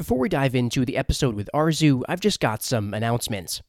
Before we dive into the episode with Arzu, I've just got some announcements.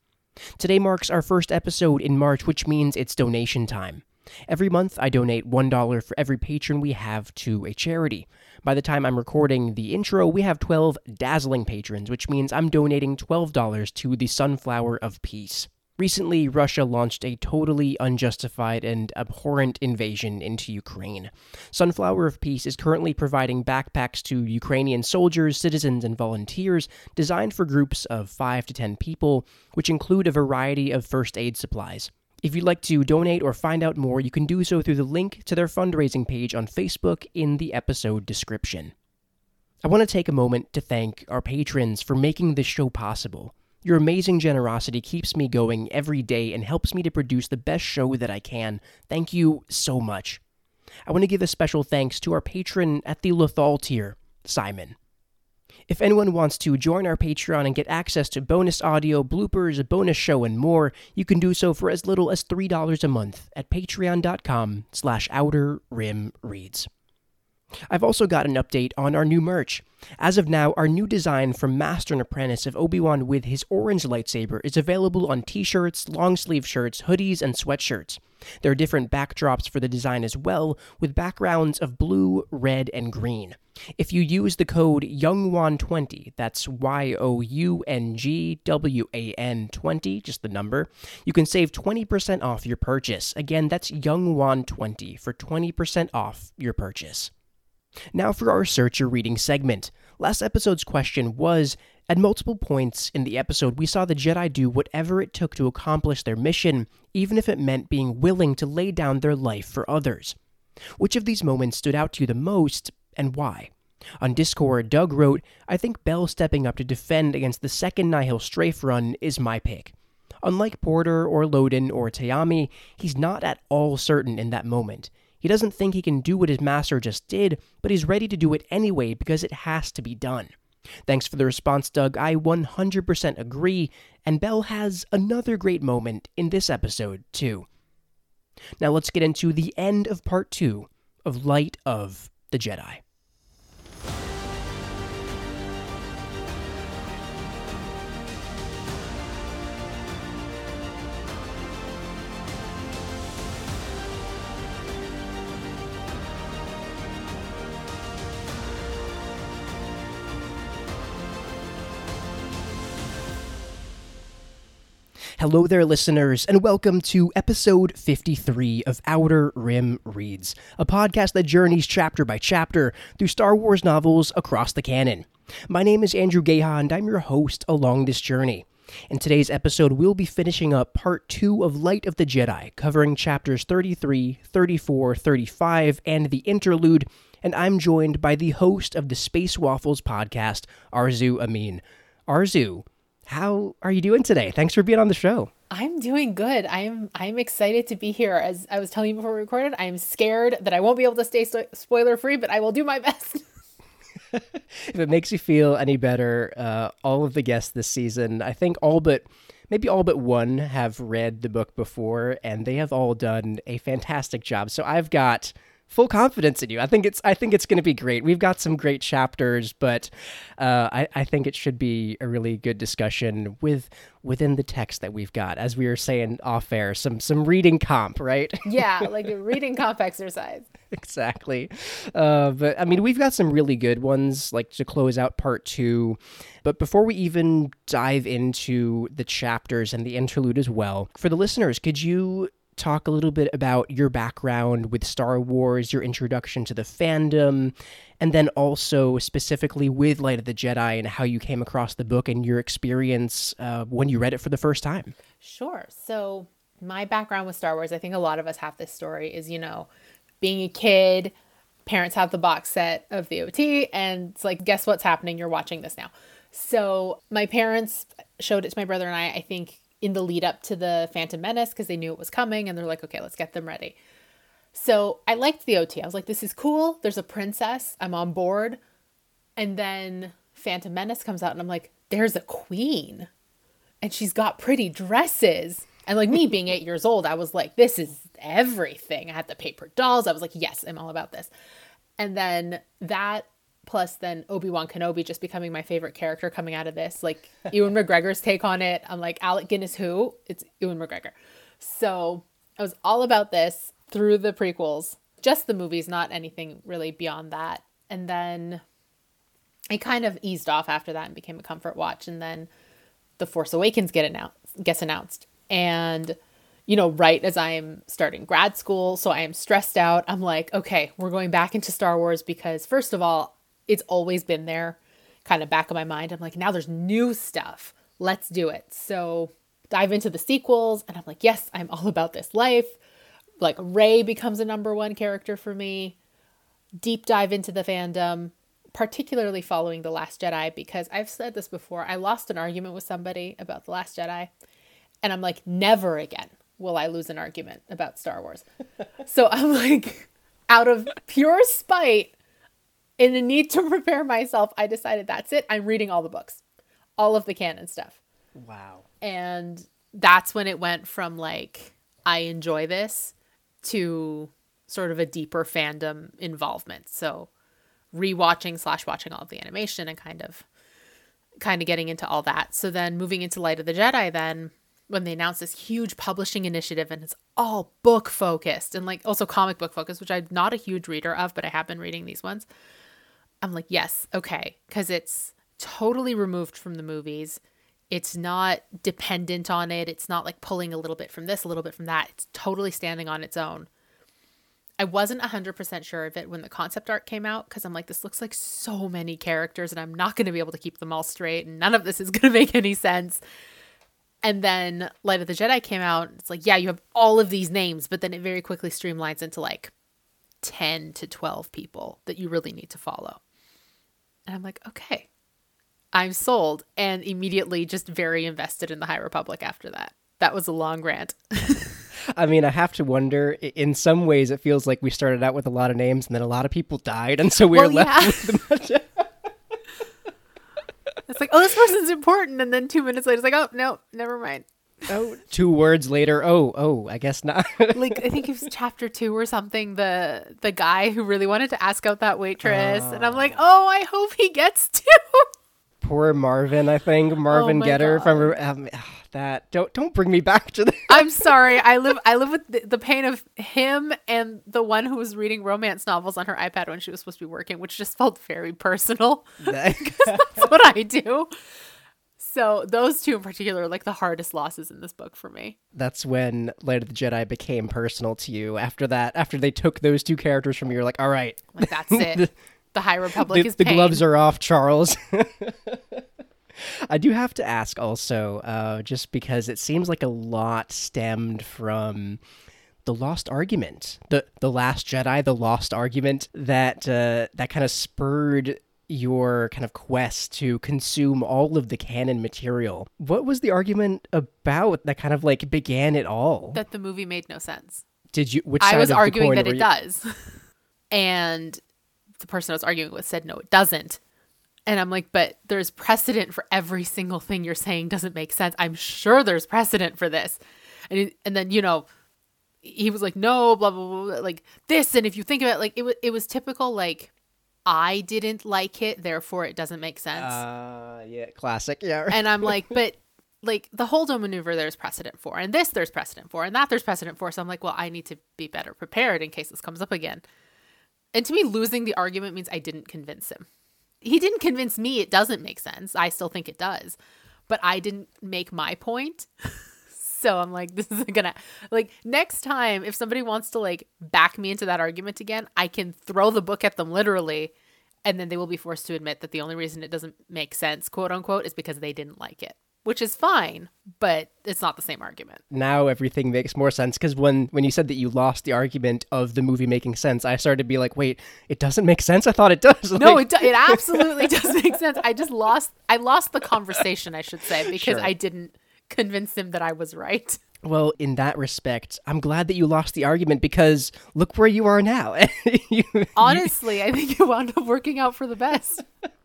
Today marks our first episode in March, which means it's donation time. Every month, I donate $1 for every patron we have to a charity. By the time I'm recording the intro, we have 12 dazzling patrons, which means I'm donating $12 to the Sunflower of Peace. Recently, Russia launched a totally unjustified and abhorrent invasion into Ukraine. Sunflower of Peace is currently providing backpacks to Ukrainian soldiers, citizens, and volunteers designed for groups of 5 to 10 people, which include a variety of first aid supplies. If you'd like to donate or find out more, you can do so through the link to their fundraising page on Facebook in the episode description. I want to take a moment to thank our patrons for making this show possible. Your amazing generosity keeps me going every day and helps me to produce the best show that I can. Thank you so much. I want to give a special thanks to our patron at the Lethal tier, Simon. If anyone wants to join our Patreon and get access to bonus audio, bloopers, a bonus show, and more, you can do so for as little as $3 a month at patreon.com slash outer rim reads. I've also got an update on our new merch. As of now, our new design from Master and Apprentice of Obi-Wan with his orange lightsaber is available on t-shirts, long sleeve shirts, hoodies, and sweatshirts. There are different backdrops for the design as well, with backgrounds of blue, red, and green. If you use the code YOUNGWAN20, that's Y O U N G W A N 20, just the number, you can save 20% off your purchase. Again, that's YOUNGWAN20 for 20% off your purchase. Now for our search your reading segment. Last episode's question was At multiple points in the episode, we saw the Jedi do whatever it took to accomplish their mission, even if it meant being willing to lay down their life for others. Which of these moments stood out to you the most, and why? On Discord, Doug wrote, I think Bell stepping up to defend against the second Nihil strafe run is my pick. Unlike Porter or Loden or Te'Ami, he's not at all certain in that moment. He doesn't think he can do what his master just did, but he's ready to do it anyway because it has to be done. Thanks for the response, Doug. I 100% agree, and Bell has another great moment in this episode, too. Now let's get into the end of part two of Light of the Jedi. Hello there, listeners, and welcome to episode 53 of Outer Rim Reads, a podcast that journeys chapter by chapter through Star Wars novels across the canon. My name is Andrew Geha, and I'm your host along this journey. In today's episode, we'll be finishing up part 2 of Light of the Jedi, covering chapters 33, 34, 35, and the interlude, and I'm joined by the host of the Space Waffles podcast, Arzu Amin. Arzu, how are you doing today? Thanks for being on the show. I'm doing good. I'm I'm excited to be here. As I was telling you before we recorded, I'm scared that I won't be able to stay spoiler free, but I will do my best. if it makes you feel any better, uh, all of the guests this season, I think all but maybe all but one have read the book before, and they have all done a fantastic job. So I've got full confidence in you. I think it's I think it's going to be great. We've got some great chapters, but uh, I I think it should be a really good discussion with within the text that we've got. As we were saying off air, some some reading comp, right? Yeah, like a reading comp exercise. exactly. Uh, but I mean, we've got some really good ones, like to close out part two. But before we even dive into the chapters and the interlude as well, for the listeners, could you talk a little bit about your background with Star Wars, your introduction to the fandom, and then also specifically with Light of the Jedi and how you came across the book and your experience uh, when you read it for the first time. Sure. So, my background with Star Wars, I think a lot of us have this story, is, you know, being a kid, parents have the box set of the OT, and it's like, guess what's happening? You're watching this now. So, my parents showed it to my brother and I, I think in the lead up to the Phantom Menace because they knew it was coming and they're like, okay, let's get them ready. So I liked the OT. I was like, this is cool. There's a princess. I'm on board. And then Phantom Menace comes out and I'm like, there's a queen. And she's got pretty dresses. And like me being eight years old, I was like, this is everything. I had the paper dolls. I was like, yes, I'm all about this. And then that plus then Obi-Wan Kenobi just becoming my favorite character coming out of this. Like Ewan McGregor's take on it. I'm like Alec Guinness who? It's Ewan McGregor. So I was all about this through the prequels, just the movies, not anything really beyond that. And then it kind of eased off after that and became a comfort watch. And then The Force Awakens get announced gets announced. And you know, right as I'm starting grad school, so I am stressed out. I'm like, okay, we're going back into Star Wars because first of all, it's always been there, kind of back of my mind. I'm like, now there's new stuff. Let's do it. So dive into the sequels and I'm like, yes, I'm all about this life. Like Rey becomes a number one character for me. Deep dive into the fandom, particularly following The Last Jedi, because I've said this before. I lost an argument with somebody about The Last Jedi, and I'm like, never again will I lose an argument about Star Wars. so I'm like, out of pure spite, in the need to prepare myself, I decided that's it. I'm reading all the books, all of the canon stuff. Wow. And that's when it went from like, I enjoy this to sort of a deeper fandom involvement. So rewatching slash watching all of the animation and kind of kind of getting into all that. So then moving into Light of the Jedi then when they announced this huge publishing initiative and it's all book focused and like also comic book focused, which I'm not a huge reader of, but I have been reading these ones. I'm like, yes, okay, because it's totally removed from the movies. It's not dependent on it. It's not like pulling a little bit from this, a little bit from that. It's totally standing on its own. I wasn't 100% sure of it when the concept art came out because I'm like, this looks like so many characters and I'm not going to be able to keep them all straight and none of this is going to make any sense. And then Light of the Jedi came out. It's like, yeah, you have all of these names, but then it very quickly streamlines into like 10 to 12 people that you really need to follow. And I'm like, okay, I'm sold. And immediately just very invested in the High Republic after that. That was a long rant. I mean, I have to wonder. In some ways, it feels like we started out with a lot of names, and then a lot of people died, and so we well, were left yeah. with of it's like, oh, this person's important, and then two minutes later, it's like, oh no, never mind. Oh, two words later, oh, oh, I guess not. like I think it was chapter two or something. The the guy who really wanted to ask out that waitress, uh, and I'm like, oh, I hope he gets to. Poor Marvin, I think Marvin oh Getter God. from um, that. Don't don't bring me back to that. I'm sorry. I live I live with the, the, pain of him and the one who was reading romance novels on her iPad when she was supposed to be working, which just felt very personal because that's what I do. So those two in particular are like the hardest losses in this book for me. That's when Light of the Jedi became personal to you. After that, after they took those two characters from you, you're like, all right, like that's it. the High Republic the, is the gloves are off, Charles. I do have to ask also, uh, just because it seems like a lot stemmed from the lost argument, the the Last Jedi, the lost argument that uh, that kind of spurred your kind of quest to consume all of the canon material. What was the argument about that kind of like began it all? That the movie made no sense. Did you? Which I was arguing that it you... does, and the person I was arguing with said no, it doesn't. And I'm like, but there's precedent for every single thing you're saying doesn't make sense. I'm sure there's precedent for this. And and then, you know, he was like, no, blah, blah, blah, like this. And if you think about it, like it was, it was typical, like, I didn't like it, therefore it doesn't make sense. Uh, yeah, classic. Yeah. and I'm like, but like the Holdo maneuver, there's precedent for, and this there's precedent for, and that there's precedent for. So I'm like, well, I need to be better prepared in case this comes up again. And to me, losing the argument means I didn't convince him he didn't convince me it doesn't make sense. I still think it does. But I didn't make my point. so I'm like, this isn't gonna like next time if somebody wants to like back me into that argument again, I can throw the book at them literally, and then they will be forced to admit that the only reason it doesn't make sense, quote unquote, is because they didn't like it which is fine, but it's not the same argument. Now everything makes more sense because when when you said that you lost the argument of the movie making sense, I started to be like, wait, it doesn't make sense. I thought it does. No, it do- it absolutely does make sense. I just lost I lost the conversation, I should say, because sure. I didn't convince him that I was right. Well, in that respect, I'm glad that you lost the argument because look where you are now. you, Honestly, you... I think it wound up working out for the best.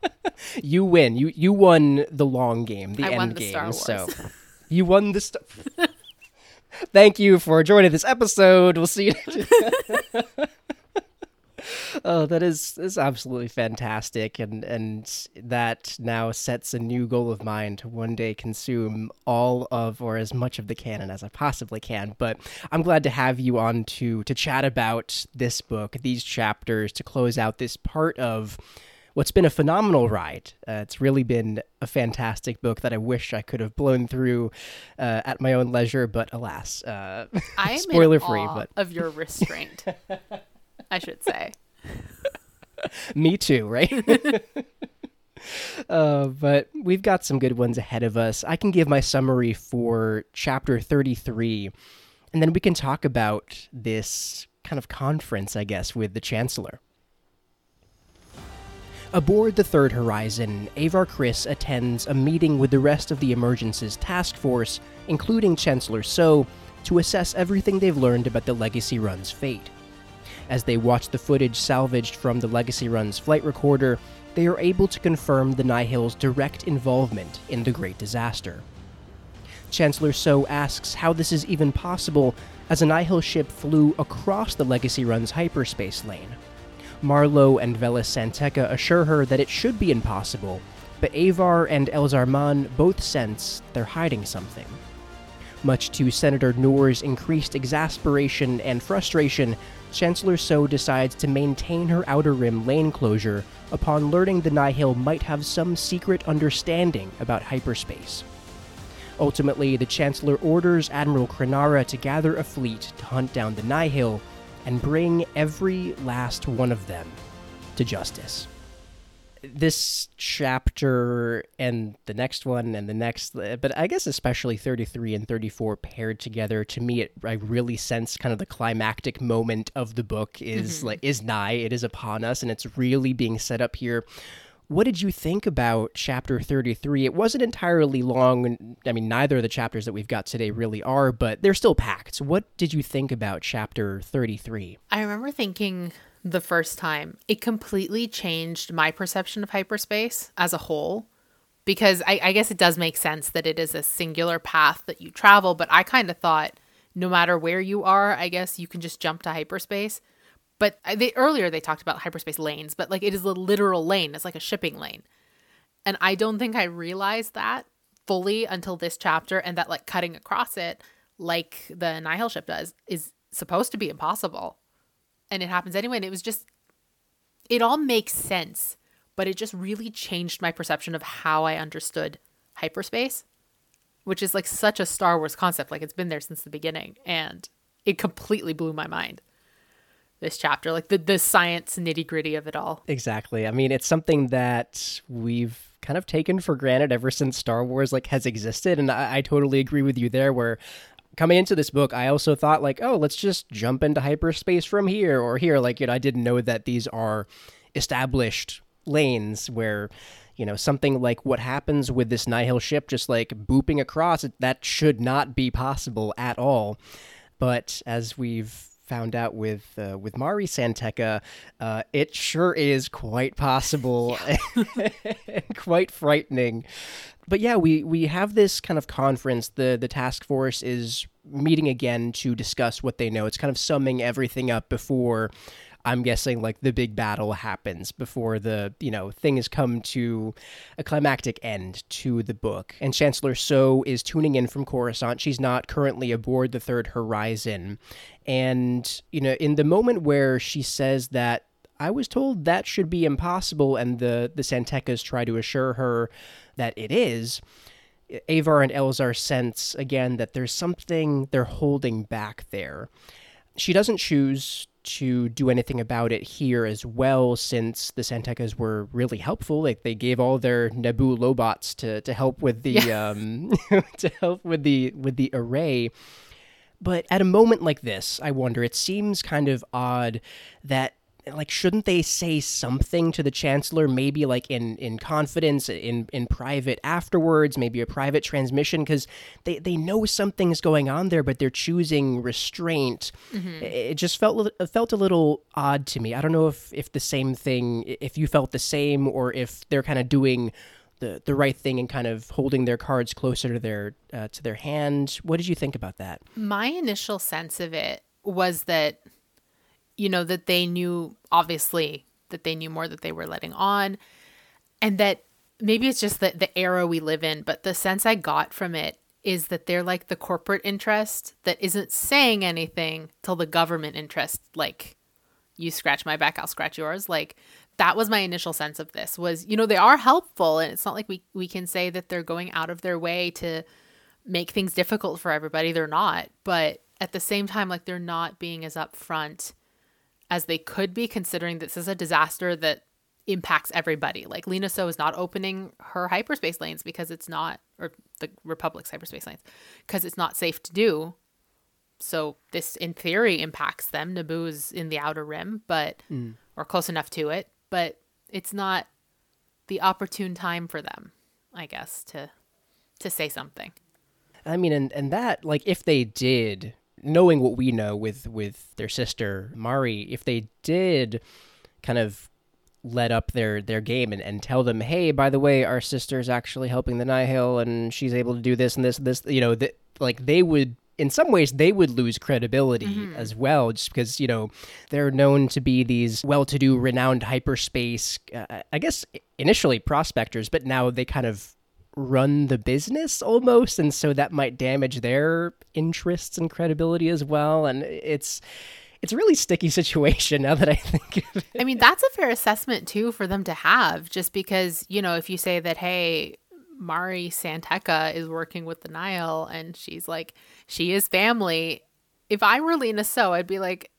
you win. You you won the long game, the I end the game. So you won the stuff. Thank you for joining this episode. We'll see you. Oh, that is is absolutely fantastic, and and that now sets a new goal of mine to one day consume all of or as much of the canon as I possibly can. But I'm glad to have you on to to chat about this book, these chapters, to close out this part of what's been a phenomenal ride. Uh, it's really been a fantastic book that I wish I could have blown through uh, at my own leisure, but alas, uh, I am spoiler in free. But of your restraint, I should say. me too, right? Uh, but we've got some good ones ahead of us. I can give my summary for chapter 33, and then we can talk about this kind of conference, I guess, with the Chancellor. Aboard the Third Horizon, Avar Kriss attends a meeting with the rest of the Emergence's task force, including Chancellor Soh, to assess everything they've learned about the Legacy Run's fate. As they watch the footage salvaged from the Legacy Run's flight recorder, they are able to confirm the Nihil's direct involvement in the Great Disaster. Chancellor Soh asks how this is even possible, as a Nihil ship flew across the Legacy Run's hyperspace lane. Marlowe and Velis San Tekka assure her that it should be impossible, but Avar and Elzar Mann both sense they're hiding something. Much to Senator Noor's increased exasperation and frustration, Chancellor Soh decides to maintain her Outer Rim lane closure upon learning the Nihil might have some secret understanding about hyperspace. Ultimately, the Chancellor orders Admiral Kronara to gather a fleet to hunt down the Nihil and bring every last one of them to justice. This chapter and the next one and the next, but I guess especially 33 and 34 paired together, to me, it, I really sense kind of the climactic moment of the book is mm-hmm. like is nigh, it is upon us, and it's really being set up here what did you think about chapter 33? It wasn't entirely long. I mean, neither of the chapters that we've got today really are, but they're still packed. What did you think about chapter 33? I remember thinking the first time it completely changed my perception of hyperspace as a whole. Because I, I guess it does make sense that it is a singular path that you travel, but I kind of thought no matter where you are, I guess you can just jump to hyperspace. But they earlier they talked about hyperspace lanes, but like it is a literal lane. It's like a shipping lane. And I don't think I realized that fully until this chapter and that like cutting across it like the Nihil ship does is supposed to be impossible. And it happens anyway. And it was just it all makes sense, but it just really changed my perception of how I understood hyperspace, which is like such a Star Wars concept. Like it's been there since the beginning. And it completely blew my mind this chapter, like the the science nitty gritty of it all. Exactly. I mean, it's something that we've kind of taken for granted ever since Star Wars like has existed, and I, I totally agree with you there. Where coming into this book, I also thought like, oh, let's just jump into hyperspace from here or here. Like, you know, I didn't know that these are established lanes where you know something like what happens with this nihil ship just like booping across that should not be possible at all but as we've found out with uh, with Mari San Tekka, uh, it sure is quite possible and quite frightening. But yeah, we we have this kind of conference. the The task force is meeting again to discuss what they know. It's kind of summing everything up before. I'm guessing like the big battle happens before the, you know, things come to a climactic end to the book. And Chancellor Soh is tuning in from Coruscant. She's not currently aboard the Third Horizon. And, you know, in the moment where she says that I was told that should be impossible, and the the San Tekkas try to assure her that it is. Avar and Elzar sense again that there's something they're holding back there. She doesn't choose to do anything about it here as well, since the San Tekkas were really helpful. Like they gave all their Naboo Lobots to to help with the Yeah. um to help with the with the array. But at a moment like this, I wonder, it seems kind of odd that like shouldn't they say something to the chancellor maybe like in in confidence in in private afterwards maybe a private transmission because they they know something's going on there but they're choosing restraint it just felt it felt a little odd to me i don't know if if the same thing if you felt the same or if they're kind of doing the, the right thing and kind of holding their cards closer to their uh, to their hand. What did you think about that? My initial sense of it was that you know, that they knew, obviously, that they knew more that they were letting on. And that maybe it's just the, the era we live in, but the sense I got from it is that they're like the corporate interest that isn't saying anything till the government interest, like, you scratch my back, I'll scratch yours. Like, that was my initial sense of this was, you know, they are helpful. And it's not like we, we can say that they're going out of their way to make things difficult for everybody. They're not. But at the same time, like, they're not being as upfront as they could be, considering this is a disaster that impacts everybody. Like Lina Soh is not opening her hyperspace lanes because it's not, or the Republic's hyperspace lanes, because it's not safe to do. So this, in theory, impacts them. Naboo is in the outer rim, but mm. or close enough to it, but it's not the opportune time for them, I guess, to to say something. I mean, and and that like if they did knowing what we know with with their sister Mari, if they did kind of let up their their game and, and tell them, hey, by the way, our sister's actually helping the Nihil and she's able to do this and this and this, you know, that like they would in some ways they would lose credibility mm-hmm. as well just because you know they're known to be these well-to-do renowned hyperspace uh, i guess initially prospectors but now they kind of run the business almost and so that might damage their interests and credibility as well and it's it's a really sticky situation now that I think of it. I mean, that's a fair assessment too for them to have just because, you know, if you say that hey, Mari San Tekka is working with the Nihil and she's like she is family, if I were Lina Soh, I'd be like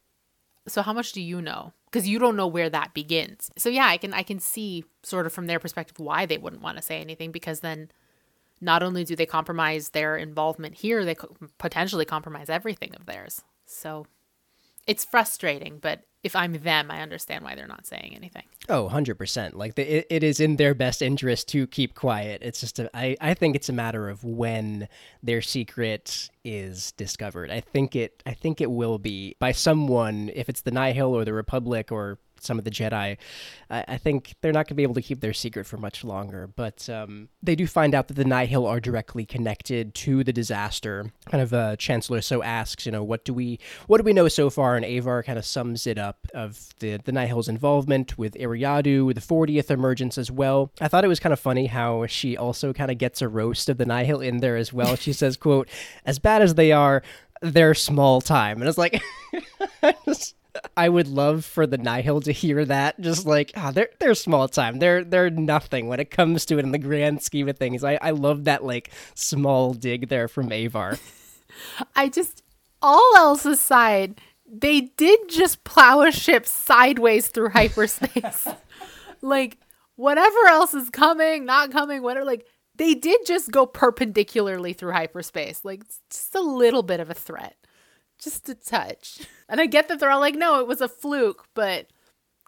so how much do you know? Because you don't know where that begins. So yeah, I can I can see sort of from their perspective why they wouldn't want to say anything because then not only do they compromise their involvement here, they co- potentially compromise everything of theirs. So it's frustrating, but if I'm them, I understand why they're not saying anything. Oh, 100%. Like the, it, it is in their best interest to keep quiet. It's just a, I, I think it's a matter of when their secret is discovered. I think it I think it will be by someone if it's the Nihil or the Republic or some of the Jedi. I, I think they're not going to be able to keep their secret for much longer. But um, they do find out that the Nihil are directly connected to the disaster. Kind of uh, Chancellor Soh asks, you know, what do we what do we know so far? And Avar kind of sums it up of the the Nihil's involvement with Eriadu, the 40th emergence as well. I thought it was kind of funny how she also kind of gets a roast of the Nihil in there as well. She says, "quote As bad as they are." They're small time, and it's like, just, I would love for the Nihil to hear that. Just like, ah, oh, they're they're small time. They're they're nothing when it comes to it in the grand scheme of things. I, I love that like small dig there from Avar. I just all else aside, they did just plow a ship sideways through hyperspace. like whatever else is coming, not coming, whatever like they did just go perpendicularly through hyperspace. Like just a little bit of a threat just a touch. And I get that they're all like, no, it was a fluke, but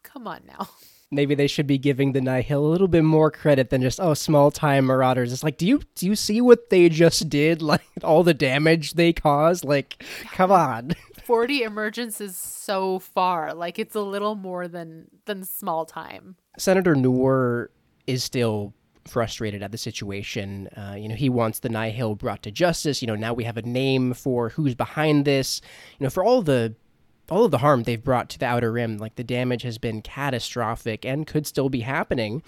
come on now. Maybe they should be giving the Nihil a little bit more credit than just oh small time marauders. It's like, do you do you see what they just did? Like all the damage they caused. Like, come on. Forty emergence is so far. Like it's a little more than than small time. Senator Noor is still frustrated at the situation. Uh, you know, he wants the Nihil brought to justice. You know, now we have a name for who's behind this. You know, for all the all of the harm they've brought to the Outer Rim, like the damage has been catastrophic and could still be happening.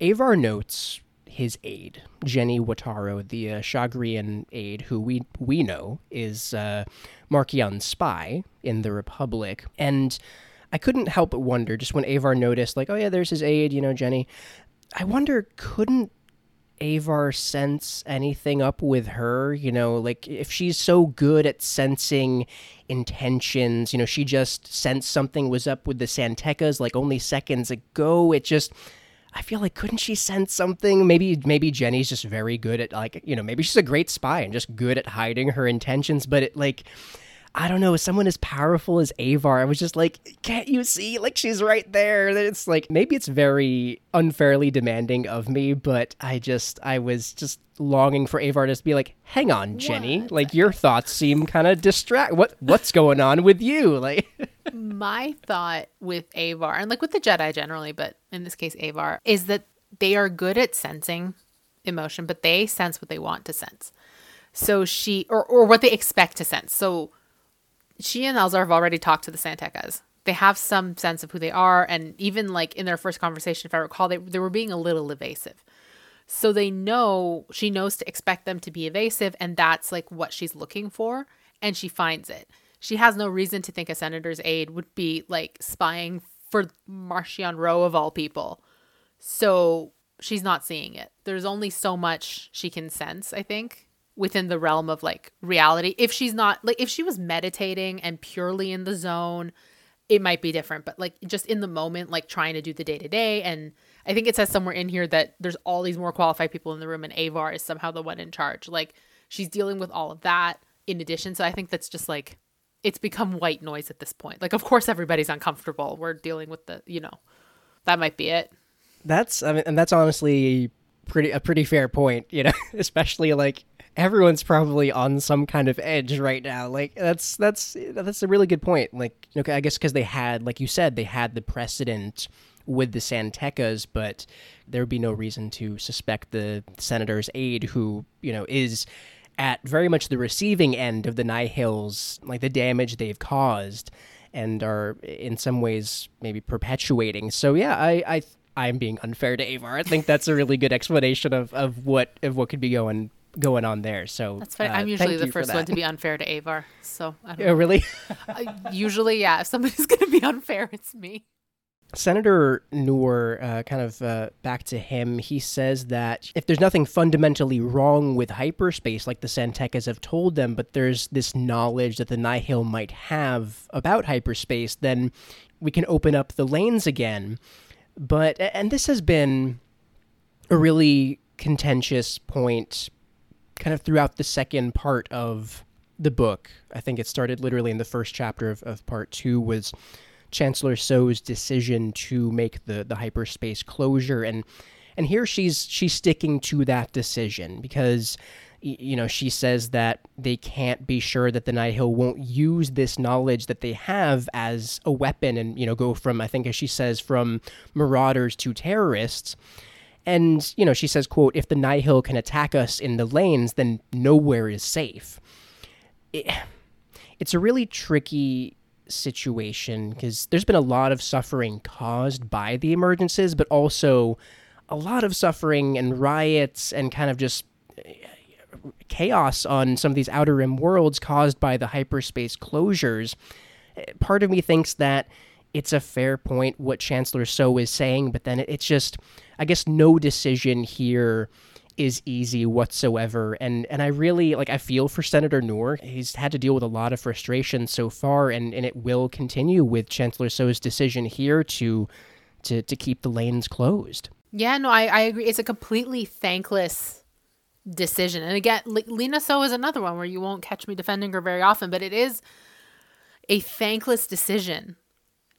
Avar notes his aide, Jenny Wataro, the uh, Chagrian aide, who we we know is uh, Marchion's spy in the Republic, and. I couldn't help but wonder just when Avar noticed, like, oh yeah, there's his aide, you know, Jenny. I wonder, couldn't Avar sense anything up with her? You know, like if she's so good at sensing intentions, you know, she just sensed something was up with the San Tekkas like only seconds ago. It just. I feel like couldn't she sense something? Maybe maybe Jenny's just very good at like you know maybe she's a great spy and just good at hiding her intentions. But it like I don't know, someone as powerful as Avar, I was just like, can't you see? Like, she's right there. It's like, maybe it's very unfairly demanding of me, but I just, I was just longing for Avar to be like, hang on, Jenny. What? Like, your thoughts seem kind of distract. What, what's going on with you? Like, my thought with Avar, and like with the Jedi generally, but in this case, Avar, is that they are good at sensing emotion, but they sense what they want to sense. So she, or, or what they expect to sense. So, she and Elzar have already talked to the San Tekkas. they have some sense of who they are. And even like in their first conversation, if I recall, they, they were being a little evasive. So they know, she knows to expect them to be evasive. And that's like what she's looking for. And she finds it. She has no reason to think a senator's aide would be like spying for Marchion Ro of all people. So she's not seeing it. There's only so much she can sense, I think, within the realm of like reality. If she's not like if she was meditating and purely in the zone, it might be different, but like just in the moment like trying to do the day-to-day and I think it says somewhere in here that there's all these more qualified people in the room and Avar is somehow the one in charge. Like she's dealing with all of that in addition. So I think that's just like it's become white noise at this point. Like of course everybody's uncomfortable. We're dealing with the, you know. That might be it. That's I mean, and that's honestly pretty a pretty fair point, you know, especially like everyone's probably on some kind of edge right now. Like that's that's that's a really good point. Like okay, I guess because they had, like you said, they had the precedent with the San Tekkas, but there would be no reason to suspect the senator's aide, who you know is at very much the receiving end of the Nihils, like the damage they've caused, and are in some ways maybe perpetuating. So yeah, I I I'm being unfair to Avar. I think that's a really good explanation of, of what of what could be going going on there. So that's funny. Uh, I'm usually the first one to be unfair to Avar. So I don't oh, really? uh, usually, yeah. If somebody's going to be unfair, it's me. Senator Noor, uh, kind of uh, back to him, he says that if there's nothing fundamentally wrong with hyperspace, like the San Tekkas have told them, but there's this knowledge that the Nihil might have about hyperspace, then we can open up the lanes again. But, and this has been a really contentious point kind of throughout the second part of the book. I think it started literally in the first chapter of, of part two was Chancellor Soh's decision to make the, the hyperspace closure. And, and here she's, she's sticking to that decision because you know, she says that they can't be sure that the Nihil won't use this knowledge that they have as a weapon and, you know, go from, I think, as she says, from marauders to terrorists. And, you know, she says, quote, if the Nihil can attack us in the lanes, then nowhere is safe. It, it's a really tricky situation because there's been a lot of suffering caused by the emergences, but also a lot of suffering and riots and kind of just eh, chaos on some of these outer rim worlds caused by the hyperspace closures. Eh, part of me thinks that it's a fair point what Chancellor Soh is saying, but then it's just, I guess, no decision here is easy whatsoever. And and I really like I feel for Senator Noor. He's had to deal with a lot of frustration so far, and, and it will continue with Chancellor Soh's decision here to to to keep the lanes closed. Yeah, no, I, I agree. It's a completely thankless decision. And again, Lina Soh is another one where you won't catch me defending her very often, but it is a thankless decision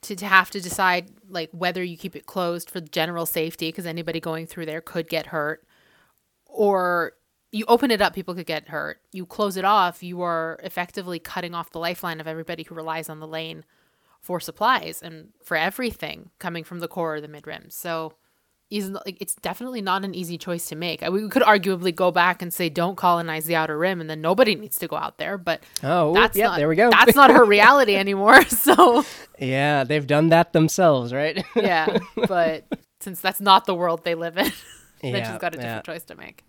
to, to have to decide like whether you keep it closed for general safety because anybody going through there could get hurt or you open it up people could get hurt. You close it off you are effectively cutting off the lifeline of everybody who relies on the lane for supplies and for everything coming from the core or the mid rim so is like it's definitely not an easy choice to make. We could arguably go back and say don't colonize the outer rim, and then nobody needs to go out there. But oh, that's yeah, not, there we go. That's not her reality anymore. So yeah, they've done that themselves, right? yeah, but since that's not the world they live in, then yeah, she's got a different yeah. choice to make.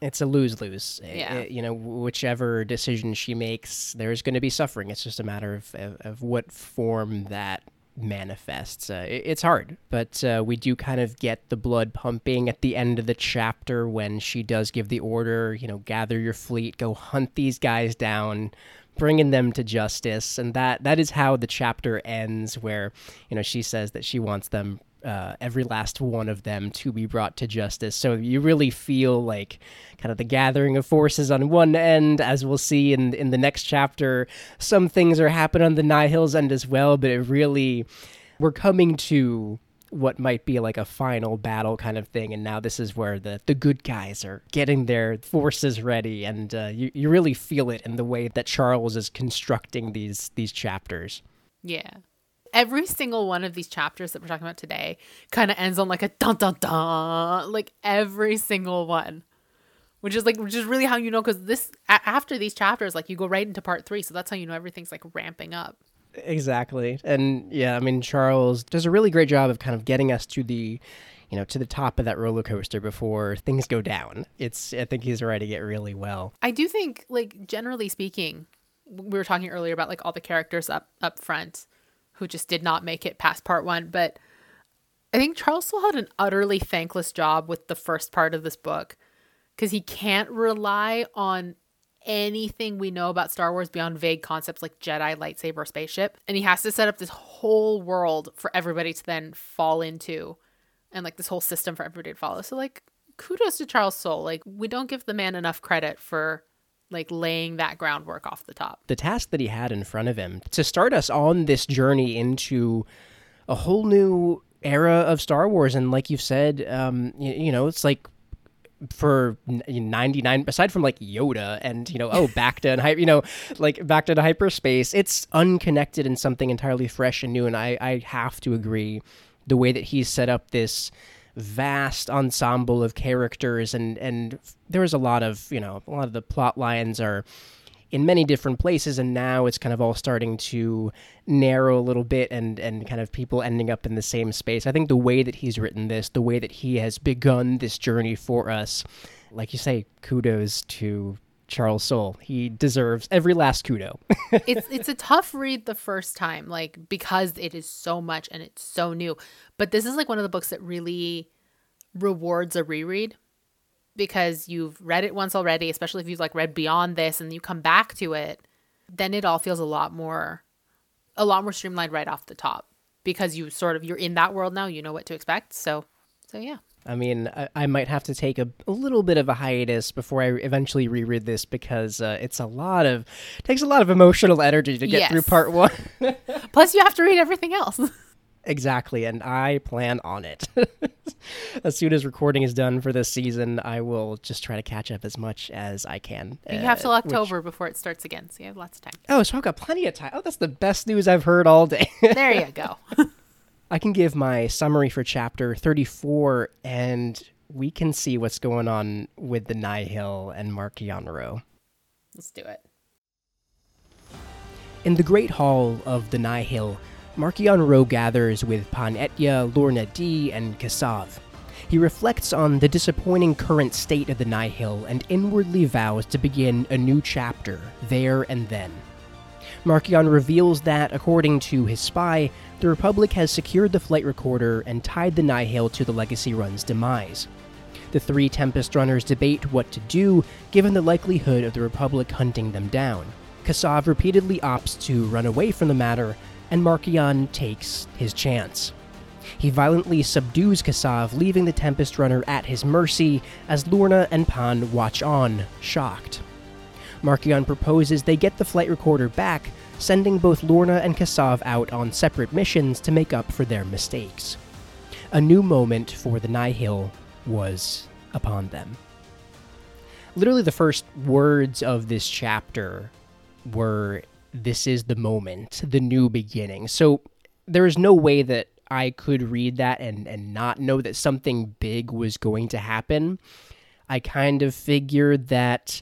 It's a lose lose. Eh, yeah. It, you know, whichever decision she makes, there's going to be suffering. It's just a matter of, of, of what form that manifests. Uh, it's hard, but uh, we do kind of get the blood pumping at the end of the chapter when she does give the order, you know, gather your fleet, go hunt these guys down, bringing them to justice, and that that is how the chapter ends. Where you know she says that she wants them uh, every last one of them to be brought to justice. So you really feel like kind of the gathering of forces on one end, as we'll see in in the next chapter. Some things are happening on the Nihil's end as well, but it really we're coming to what might be like a final battle kind of thing and now this is where the the good guys are getting their forces ready and uh, you, you really feel it in the way that charles is constructing these these chapters yeah every single one of these chapters that we're talking about today kind of ends on like a dun dun dun, like every single one, which is like which is really how you know because this a- after these chapters, like you go right into part three, so that's how you know everything's like ramping up. Exactly. And yeah, I mean Charles does a really great job of kind of getting us to the you know, to the top of that roller coaster before things go down. It's I think he's writing it really well. I do think like generally speaking, we were talking earlier about like all the characters up up front who just did not make it past part 1, but I think Charles still had an utterly thankless job with the first part of this book because he can't rely on anything we know about Star Wars beyond vague concepts like Jedi, lightsaber, spaceship. And he has to set up this whole world for everybody to then fall into and like this whole system for everybody to follow. So, like, kudos to Charles Soule. Like, we don't give the man enough credit for like laying that groundwork off the top. The task that he had in front of him to start us on this journey into a whole new era of Star Wars. And like you've said, um, you, you know, it's like for 99 aside from like yoda and you know oh back to and you know like back to hyperspace it's unconnected and something entirely fresh and new and i i have to agree the way that he's set up this vast ensemble of characters and and there was a lot of you know a lot of the plot lines are in many different places and now it's kind of all starting to narrow a little bit and and kind of people ending up in the same space. I think the way that he's written this the way that he has begun this journey for us like you say kudos to Charles Soule. He deserves every last kudo. it's it's a tough read the first time, like because it is so much and it's so new. But this is like one of the books that really rewards a reread because you've read it once already, especially if you've like read beyond this and you come back to it, then it all feels a lot more a lot more streamlined right off the top because you sort of you're in that world now, you know what to expect. So so yeah. I mean, I, I might have to take a, a, little bit of a hiatus before I eventually reread this because uh, it's a lot of takes a lot of emotional energy to get yes. through part one. Plus, you have to read everything else. Exactly, and I plan on it. as soon as recording is done for this season, I will just try to catch up as much as I can. You uh, have till October which... before it starts again, so you have lots of time. Oh, so I've got plenty of time. Oh, that's the best news I've heard all day. there you go. I can give my summary for chapter 34, and we can see what's going on with the Nihil and Marchion Ro. Let's do it. In the Great Hall of the Nihil, Marchion Ro gathers with Pan Eyta, Lourna Dee, and Kassav. He reflects on the disappointing current state of the Nihil and inwardly vows to begin a new chapter there and then. Marchion reveals that, according to his spy, the Republic has secured the flight recorder and tied the Nihil to the Legacy Run's demise. The three Tempest runners debate what to do given the likelihood of the Republic hunting them down. Kassav repeatedly opts to run away from the matter, and Marchion takes his chance. He violently subdues Kassav, leaving the Tempest Runner at his mercy as Lourna and Pan watch on, shocked. Marchion proposes they get the flight recorder back, sending both Lourna and Kassav out on separate missions to make up for their mistakes. A new moment for the Nihil was upon them. Literally, the first words of this chapter were this is the moment, the new beginning. So there is no way that I could read that and, and not know that something big was going to happen. I kind of figured that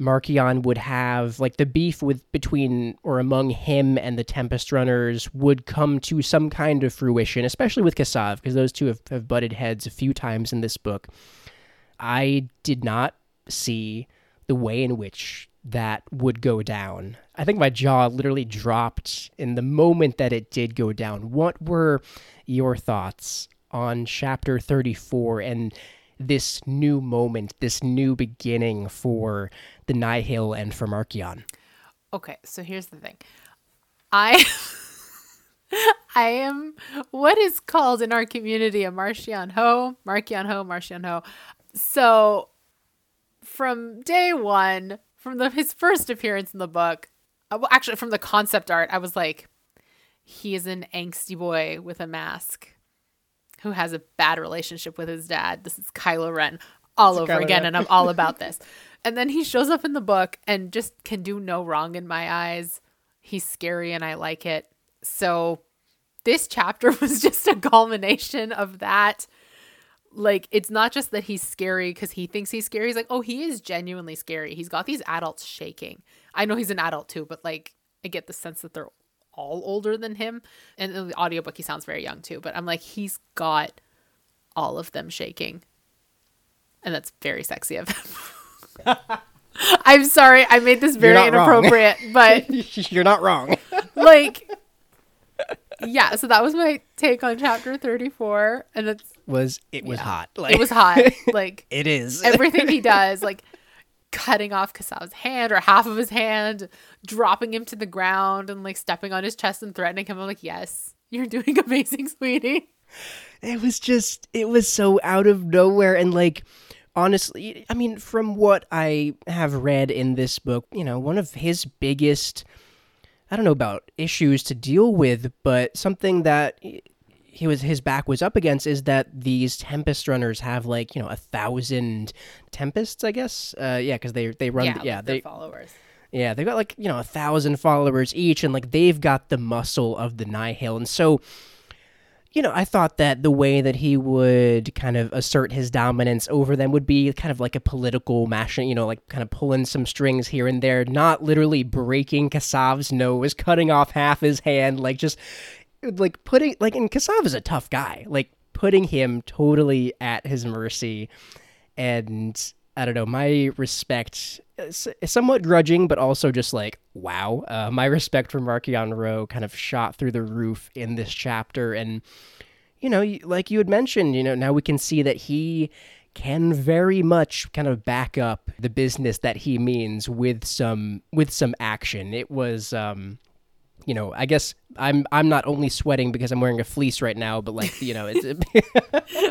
Marchion would have like the beef with between or among him and the Tempest Runners would come to some kind of fruition, especially with Kassav, because those two have, have butted heads a few times in this book. I did not see the way in which that would go down. I think my jaw literally dropped in the moment that it did go down. What were your thoughts on chapter 34 and this new moment, this new beginning for the Nihil and for Marchion? Okay, so here's the thing. I I am what is called in our community a Marchion Ho, Marchion Ho, Marchion Ho. So from day one, from the, his first appearance in the book, uh, well, actually from the concept art, I was like, he is an angsty boy with a mask who has a bad relationship with his dad. This is Kylo Ren all it's over Kylo again, Ren. and I'm all about this. and then he shows up in the book and just can do no wrong in my eyes. He's scary and I like it. So this chapter was just a culmination of that like it's not just that he's scary because he thinks he's scary. He's like, oh, he is genuinely scary. He's got these adults shaking. I know he's an adult too, but like I get the sense that they're all older than him. And in the audiobook, he sounds very young too. But I'm like, he's got all of them shaking. And that's very sexy of him. I'm sorry, I made this very inappropriate, but You're not wrong. like, yeah. So that was my take on chapter 34, and it's was it was hot. Like, it was hot. Like it is. everything he does, like cutting off Kassav's hand or half of his hand, dropping him to the ground, and like stepping on his chest and threatening him. I'm like, yes, you're doing amazing, sweetie. it was just it was so out of nowhere and like honestly i mean from what i have read in this book you know one of his biggest i don't know about issues to deal with but something that he was his back was up against is that these tempest runners have like you know a thousand tempests i guess uh yeah because they they run yeah, yeah, they followers. yeah, they've got like, you know, a thousand followers each, and like they've got the muscle of the Nihil. And so, you know, I thought that the way that he would kind of assert his dominance over them would be kind of like a political mashing, you know, like kind of pulling some strings here and there, not literally breaking Kassav's nose, cutting off half his hand, like just like putting, like, and Kassav is a tough guy, like putting him totally at his mercy. And I don't know, my respect somewhat grudging, but also just like, wow. Uh, my respect for Marchion Ro kind of shot through the roof in this chapter. And, you know, like you had mentioned, you know, now we can see that he can very much kind of back up the business that he means with some with some action. It was um you know, I guess I'm I'm not only sweating because I'm wearing a fleece right now, but like, you know, it's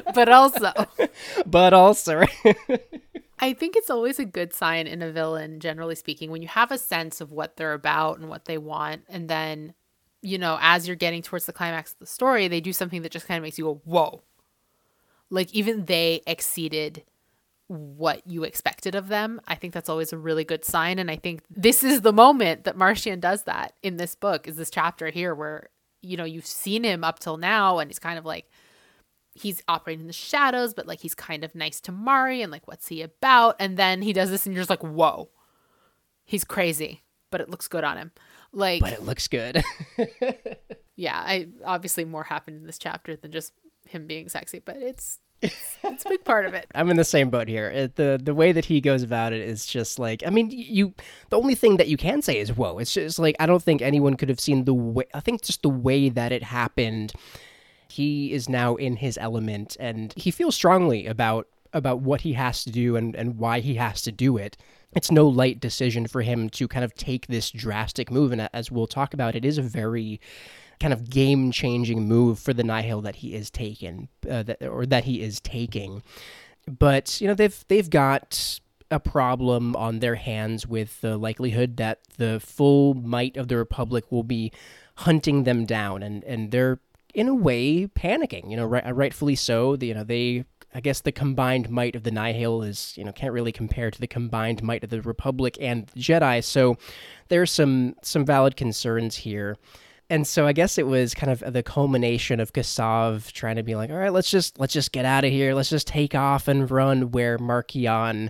But also, but also I think it's always a good sign in a villain, generally speaking, when you have a sense of what they're about and what they want, and then, you know, as you're getting towards the climax of the story, they do something that just kind of makes you go, whoa. Like, even they exceeded what you expected of them. I think that's always a really good sign. And I think this is the moment that Marchion does that in this book, is this chapter here where, you know, you've seen him up till now, and he's kind of like, he's operating in the shadows, but like he's kind of nice to Mari and like what's he about? And then he does this and you're just like, whoa. He's crazy, but it looks good on him. Like but it looks good. yeah, I obviously more happened in this chapter than just him being sexy, but it's it's, a big part of it. I'm in the same boat here. It, the the way that he goes about it is just like I mean you the only thing that you can say is whoa. It's just like I don't think anyone could have seen the way I think just the way that it happened. He is now in his element and he feels strongly about about what he has to do and and why he has to do it. It's no light decision for him to kind of take this drastic move and as we'll talk about it is a very kind of game changing move for the Nihil that he is taken uh, that, or that he is taking. But you know they've they've got a problem on their hands with the likelihood that the full might of the Republic will be hunting them down, and and they're in a way panicking. You know, right, rightfully so. You know they. I guess the combined might of the Nihil is, you know, can't really compare to the combined might of the Republic and the Jedi. So there's some some valid concerns here and so I guess it was kind of the culmination of Kassav trying to be like, all right, let's just let's just get out of here, let's just take off and run. Where Marchion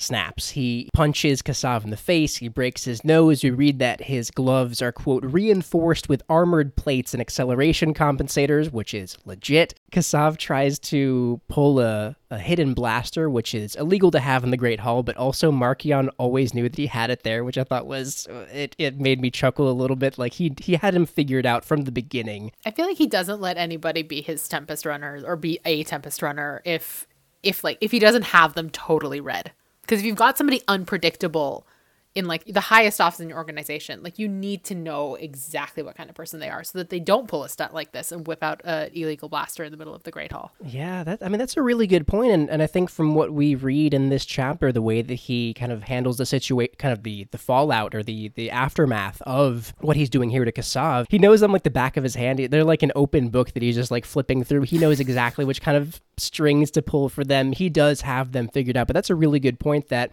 snaps, he punches Kassav in the face, he breaks his nose. We read that his gloves are quote reinforced with armored plates and acceleration compensators, which is legit. Kassav tries to pull a, a hidden blaster, which is illegal to have in the Great Hall, but also Marchion always knew that he had it there, which I thought was it. It made me chuckle a little bit. Like he he had him figured out from the beginning. I feel like he doesn't let anybody be his Tempest runner or be a Tempest runner if if like if he doesn't have them totally read. Because if you've got somebody unpredictable in like the highest office in your organization, like you need to know exactly what kind of person they are so that they don't pull a stunt like this and whip out a illegal blaster in the middle of the Great Hall. Yeah, that I mean that's a really good point, and and I think from what we read in this chapter, the way that he kind of handles the situation, kind of the the fallout or the the aftermath of what he's doing here to Kassav, he knows them like the back of his hand. They're like an open book that he's just like flipping through. He knows exactly which kind of strings to pull for them. He does have them figured out, but that's a really good point that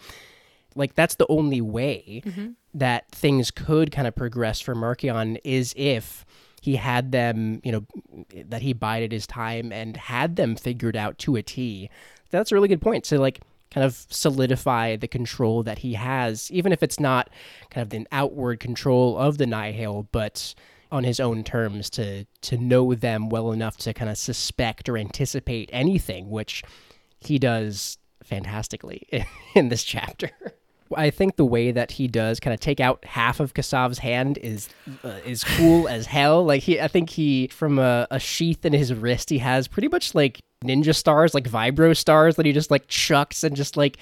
like that's the only way mm-hmm. that things could kind of progress for Marchion is if he had them, you know, that he bided his time and had them figured out to a T. That's a really good point. To like kind of solidify the control that he has, even if it's not kind of an outward control of the Nihil, but on his own terms to to know them well enough to kind of suspect or anticipate anything, which he does fantastically in this chapter. I think the way that he does kind of take out half of Kassav's hand is uh, is cool as hell. Like he, I think he from a, a sheath in his wrist, he has pretty much like ninja stars, like vibro stars that he just like chucks and just like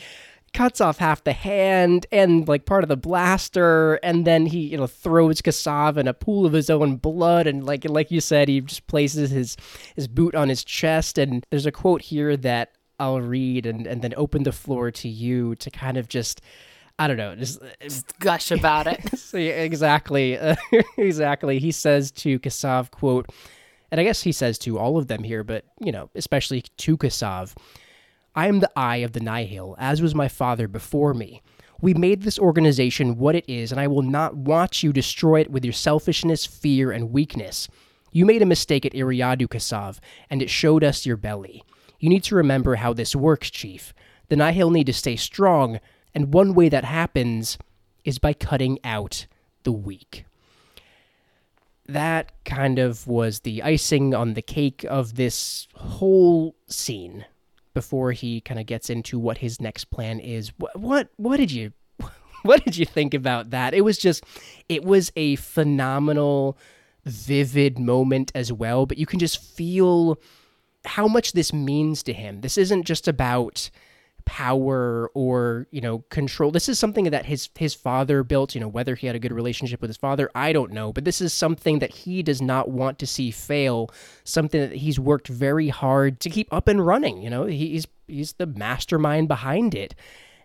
cuts off half the hand and like part of the blaster and then he you know throws Kasav in a pool of his own blood and like like you said he just places his his boot on his chest and there's a quote here that I'll read and and then open the floor to you to kind of just I don't know, just, just gush about it. exactly, uh, exactly. He says to Kassav, "quote," and I guess he says to all of them here, but you know, especially to Kassav. I am the eye of the Nihil, as was my father before me. We made this organization what it is, and I will not watch you destroy it with your selfishness, fear, and weakness. You made a mistake at Eriadu, Kassav, and it showed us your belly. You need to remember how this works, Chief. The Nihil need to stay strong, and one way that happens is by cutting out the weak. That kind of was the icing on the cake of this whole scene before he kind of gets into what his next plan is. What what what did you what did you think about that? It was just it was a phenomenal vivid moment as well, but you can just feel how much this means to him. This isn't just about power or you know control. This is something that his his father built you know whether he had a good relationship with his father i don't know. But this is something that he does not want to see fail. Something that he's worked very hard to keep up and running you know? He's he's the mastermind behind it.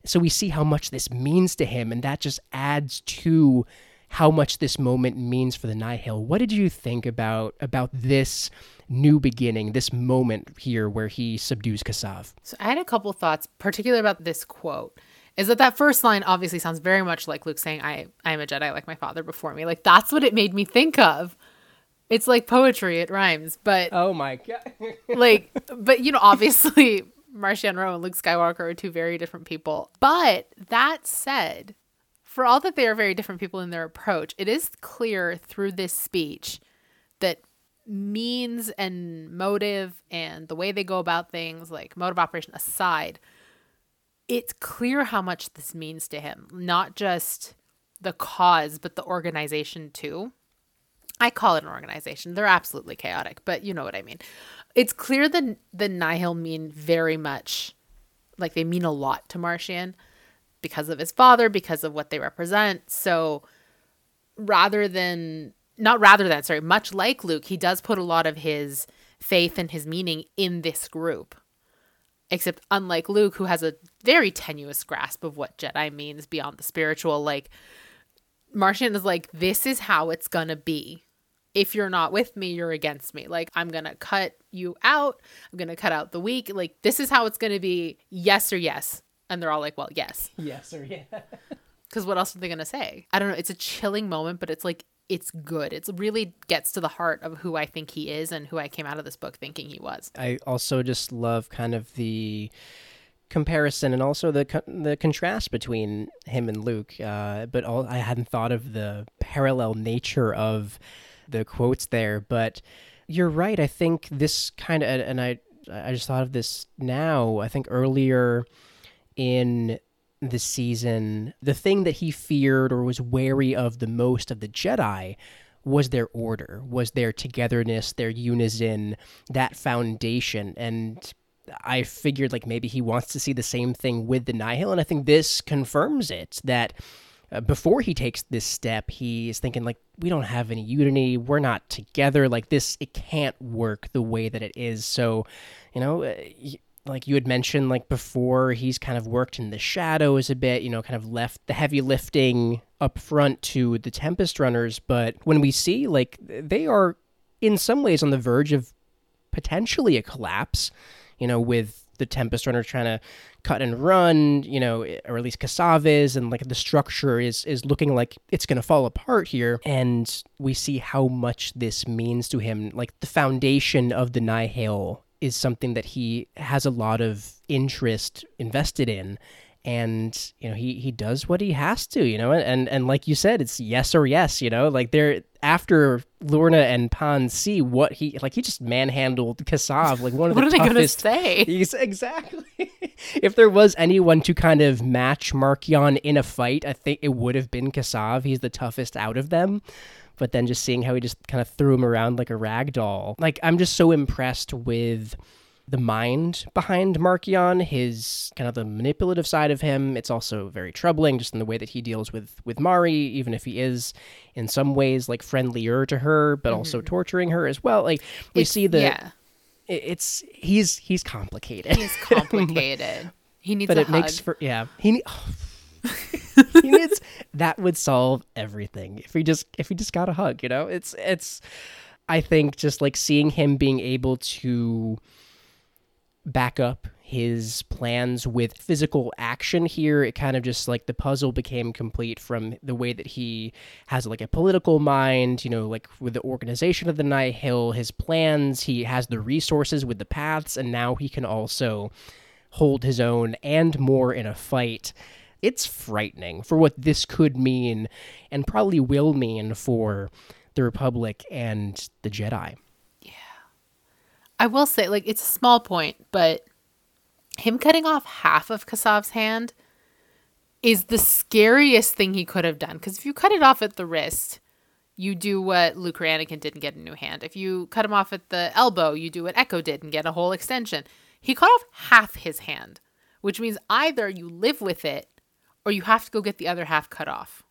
So we see how much this means to him and that just adds to how much this moment means for the Nihil. What did you think about about this new beginning, this moment here where he subdues Kassav? So I had a couple thoughts, particularly about this quote. Is that that first line obviously sounds very much like Luke saying, "I I am a Jedi like my father before me." Like that's what it made me think of. It's like poetry; it rhymes, but oh my god, like, but you know, obviously. Marchion Ro and Luke Skywalker are two very different people. But that said, for all that they are very different people in their approach, it is clear through this speech that means and motive and the way they go about things, like mode of operation aside, it's clear how much this means to him. Not just the cause, but the organization too. I call it an organization. They're absolutely chaotic, but you know what I mean. It's clear that the Nihil mean very much, like they mean a lot to Marchion because of his father, because of what they represent. So rather than, not rather than, sorry, much like Luke, he does put a lot of his faith and his meaning in this group. Except, unlike Luke, who has a very tenuous grasp of what Jedi means beyond the spiritual, like, Marchion is like, this is how it's gonna be. If you're not with me, you're against me. Like, I'm gonna cut you out. I'm gonna cut out the weak. Like, this is how it's gonna be. Yes or yes. And they're all like, well, yes. Yes or yeah. Because what else are they going to say? I don't know. It's a chilling moment, but it's like, it's good. It really gets to the heart of who I think he is and who I came out of this book thinking he was. I also just love kind of the comparison and also the the contrast between him and Luke. Uh, but all, I hadn't thought of the parallel nature of the quotes there. But you're right. I think this kind of and I I just thought of this now. I think earlier in the season, the thing that he feared or was wary of the most of the Jedi was their order, was their togetherness, their unison, that foundation. And I figured like maybe he wants to see the same thing with the Nihil. And I think this confirms it that uh, before he takes this step, he is thinking like, we don't have any unity. We're not together. Like this, it can't work the way that it is. So, you know, uh, like you had mentioned like before he's kind of worked in the shadows a bit you know kind of left the heavy lifting up front to the tempest runners. But when we see like they are in some ways on the verge of potentially a collapse you know with the tempest runner trying to cut and run you know or at least Kassav is and like the structure is is looking like it's going to fall apart here. And we see how much this means to him like the foundation of the nihil is something that he has a lot of interest invested in and you know he he does what he has to you know and and like you said it's yes or yes you know like they're after Lourna and Pan see what he like he just manhandled Kassav like one of what the are they gonna say? He's exactly. if there was anyone to kind of match Marchion in a fight, I think it would have been Kassav. He's the toughest out of them. But then just seeing how he just kind of threw him around like a rag doll. Like I'm just so impressed with the mind behind Marchion, his kind of the manipulative side of him. It's also very troubling just in the way that he deals with with Mari, even if he is in some ways like friendlier to her, but also torturing her as well. Like we Mm-hmm. It's- see the yeah, it's he's he's complicated. he's complicated. he needs but it hug. makes for yeah he, ne- needs that would solve everything if he just if he just got a hug you know? It's it's i think just like seeing him being able to back up his plans with physical action here it kind of just like the puzzle became complete from the way that he has like a political mind you know like with the organization of the Nihil his plans he has the resources with the paths and now he can also hold his own and more in a fight it's frightening for what this could mean and probably will mean for the republic and the jedi Yeah. I will say, like, it's a small point, but him cutting off half of Kassav's hand is the scariest thing he could have done. Because if you cut it off at the wrist, you do what Luke or Anakin did and get a new hand. If you cut him off at the elbow, you do what Echo did and get a whole extension. He cut off half his hand, which means either you live with it or you have to go get the other half cut off.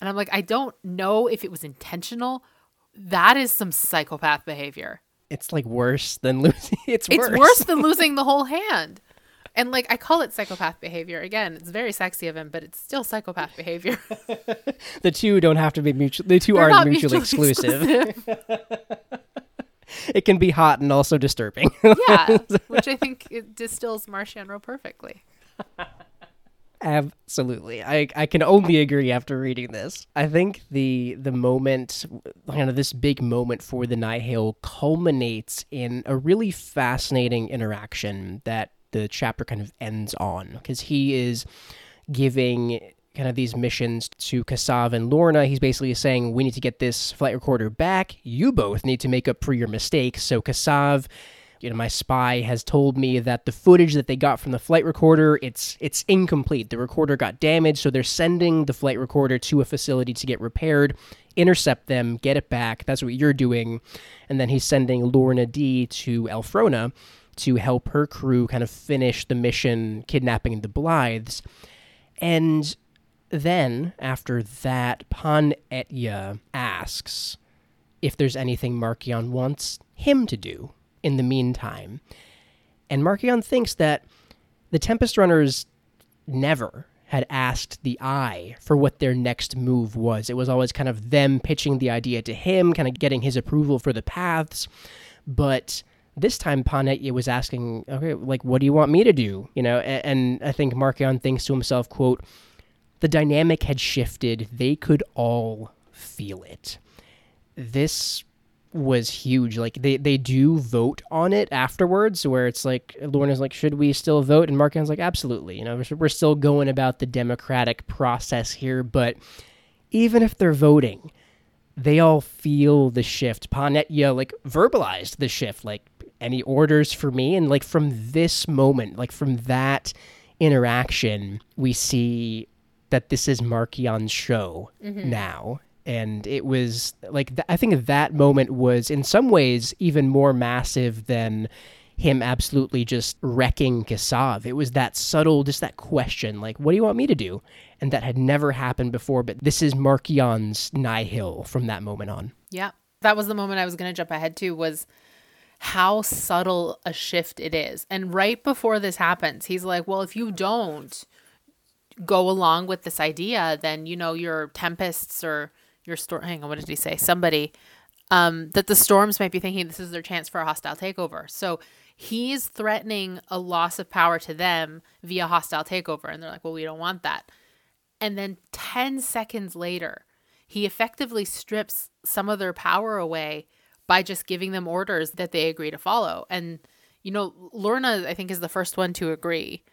And I'm like, I don't know if it was intentional. That is some psychopath behavior. it's like worse than losing it's, It's worse, worse. than losing the whole hand. And like I call it psychopath behavior. Again, it's very sexy of him, but it's still psychopath behavior. the two don't have to be mutual the 2 They're aren't not mutually, exclusive. it can be hot and also disturbing yeah, which I think it distills Marchion Ro perfectly. Absolutely. I, I can only agree after reading this. I think the the moment kind of this big moment for the Nihil culminates in a really fascinating interaction that the chapter kind of ends on because he is giving kind of these missions to Kassav and Lourna. He's basically saying, We need to get this flight recorder back. You both need to make up for your mistakes. So Kassav you know my spy has told me that the footage that they got from the flight recorder it's it's incomplete. The recorder got damaged so they're sending the flight recorder to a facility to get repaired intercept them get it back. That's what you're doing. And then he's sending Lourna Dee to Elphrona to help her crew kind of finish the mission kidnapping the blythes. And then after that Pan Eyta asks if there's anything Marchion wants him to do in the meantime. And Marchion thinks that the Tempest Runners never had asked the Eye for what their next move was. It was always kind of them pitching the idea to him, kind of getting his approval for the paths. But this time, Pan Eyta was asking, okay, like, what do you want me to do? You know, and, and I think Marchion thinks to himself, quote, the dynamic had shifted. They could all feel it. This was huge. Like they they do vote on it afterwards, where it's like Lourna's like, should we still vote? And Mark Marchion's like, absolutely. You know, we're, still going about the democratic process here, but even if they're voting, they all feel the shift. Pan Eyta like verbalized the shift, like any orders for me, and like from this moment, like from that interaction, we see that this is Marchion's show mm-hmm. now. And it was like, th- I think that moment was in some ways even more massive than him absolutely just wrecking Kassav. It was that subtle, just that question, like, what do you want me to do? And that had never happened before, but this is Marchion's Nihil from that moment on. Yeah. That was the moment I was going to jump ahead to was how subtle a shift it is. And right before this happens, he's like, "Well, if you don't go along with this idea, then you know your tempests or your storm. Hang on, what did he say? Somebody um, that the storms might be thinking this is their chance for a hostile takeover. So he's threatening a loss of power to them via hostile takeover, and they're like, "Well, we don't want that." And then ten seconds later, he effectively strips some of their power away by just giving them orders that they agree to follow. And you know, Lourna, I think, is the first one to agree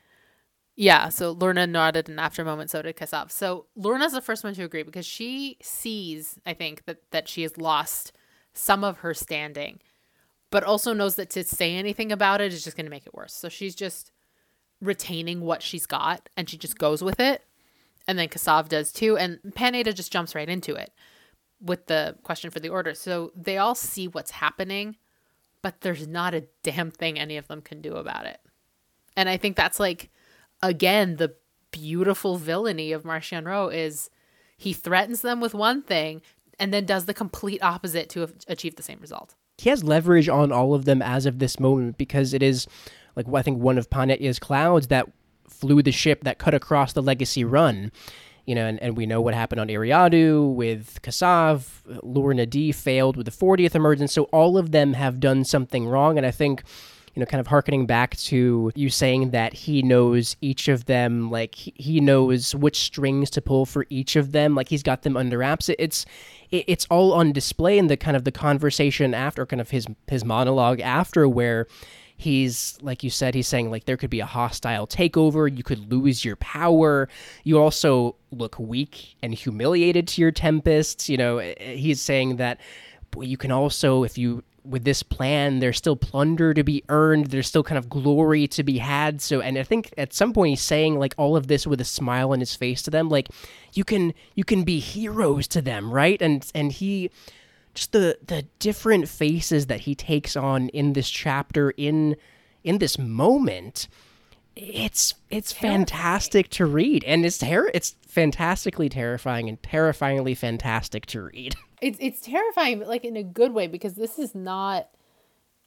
Yeah, so Lourna nodded, and after a moment, so did Kassav. So Lourna's the first one to agree because she sees, I think, that that she has lost some of her standing, but also knows that to say anything about it is just going to make it worse. So she's just retaining what she's got, and she just goes with it. And then Kassav does too, and Pan Eyta just jumps right into it with the question for the order. So they all see what's happening, but there's not a damn thing any of them can do about it. And I think that's like again, the beautiful villainy of Marchion Ro is he threatens them with one thing and then does the complete opposite to achieve the same result. He has leverage on all of them as of this moment because it is like I think one of Pan Eyta's clouds that flew the ship that cut across the legacy run. You know, and, and we know what happened on Eriadu with Kassav. Lourna Dee failed with the 40th emergence. So all of them have done something wrong. And I think you know, kind of harkening back to you saying that he knows each of them, like he knows which strings to pull for each of them, like he's got them under wraps. It's it's all on display in the kind of the conversation after, kind of his his monologue after, where he's like you said he's saying like there could be a hostile takeover you could lose your power you also look weak and humiliated to your tempests you know eh, eh, he's saying that you can also if you with this plan, there's still plunder to be earned. There's still kind of glory to be had. So, and I think at some point he's saying like all of this with a smile on his face to them, like you can you can be heroes to them, right? And and he just the the different faces that he takes on in this chapter in in this moment it's it's fantastic to read and it's ter- it's fantastically terrifying and terrifyingly fantastic to read It's it's terrifying, but like in a good way because this is not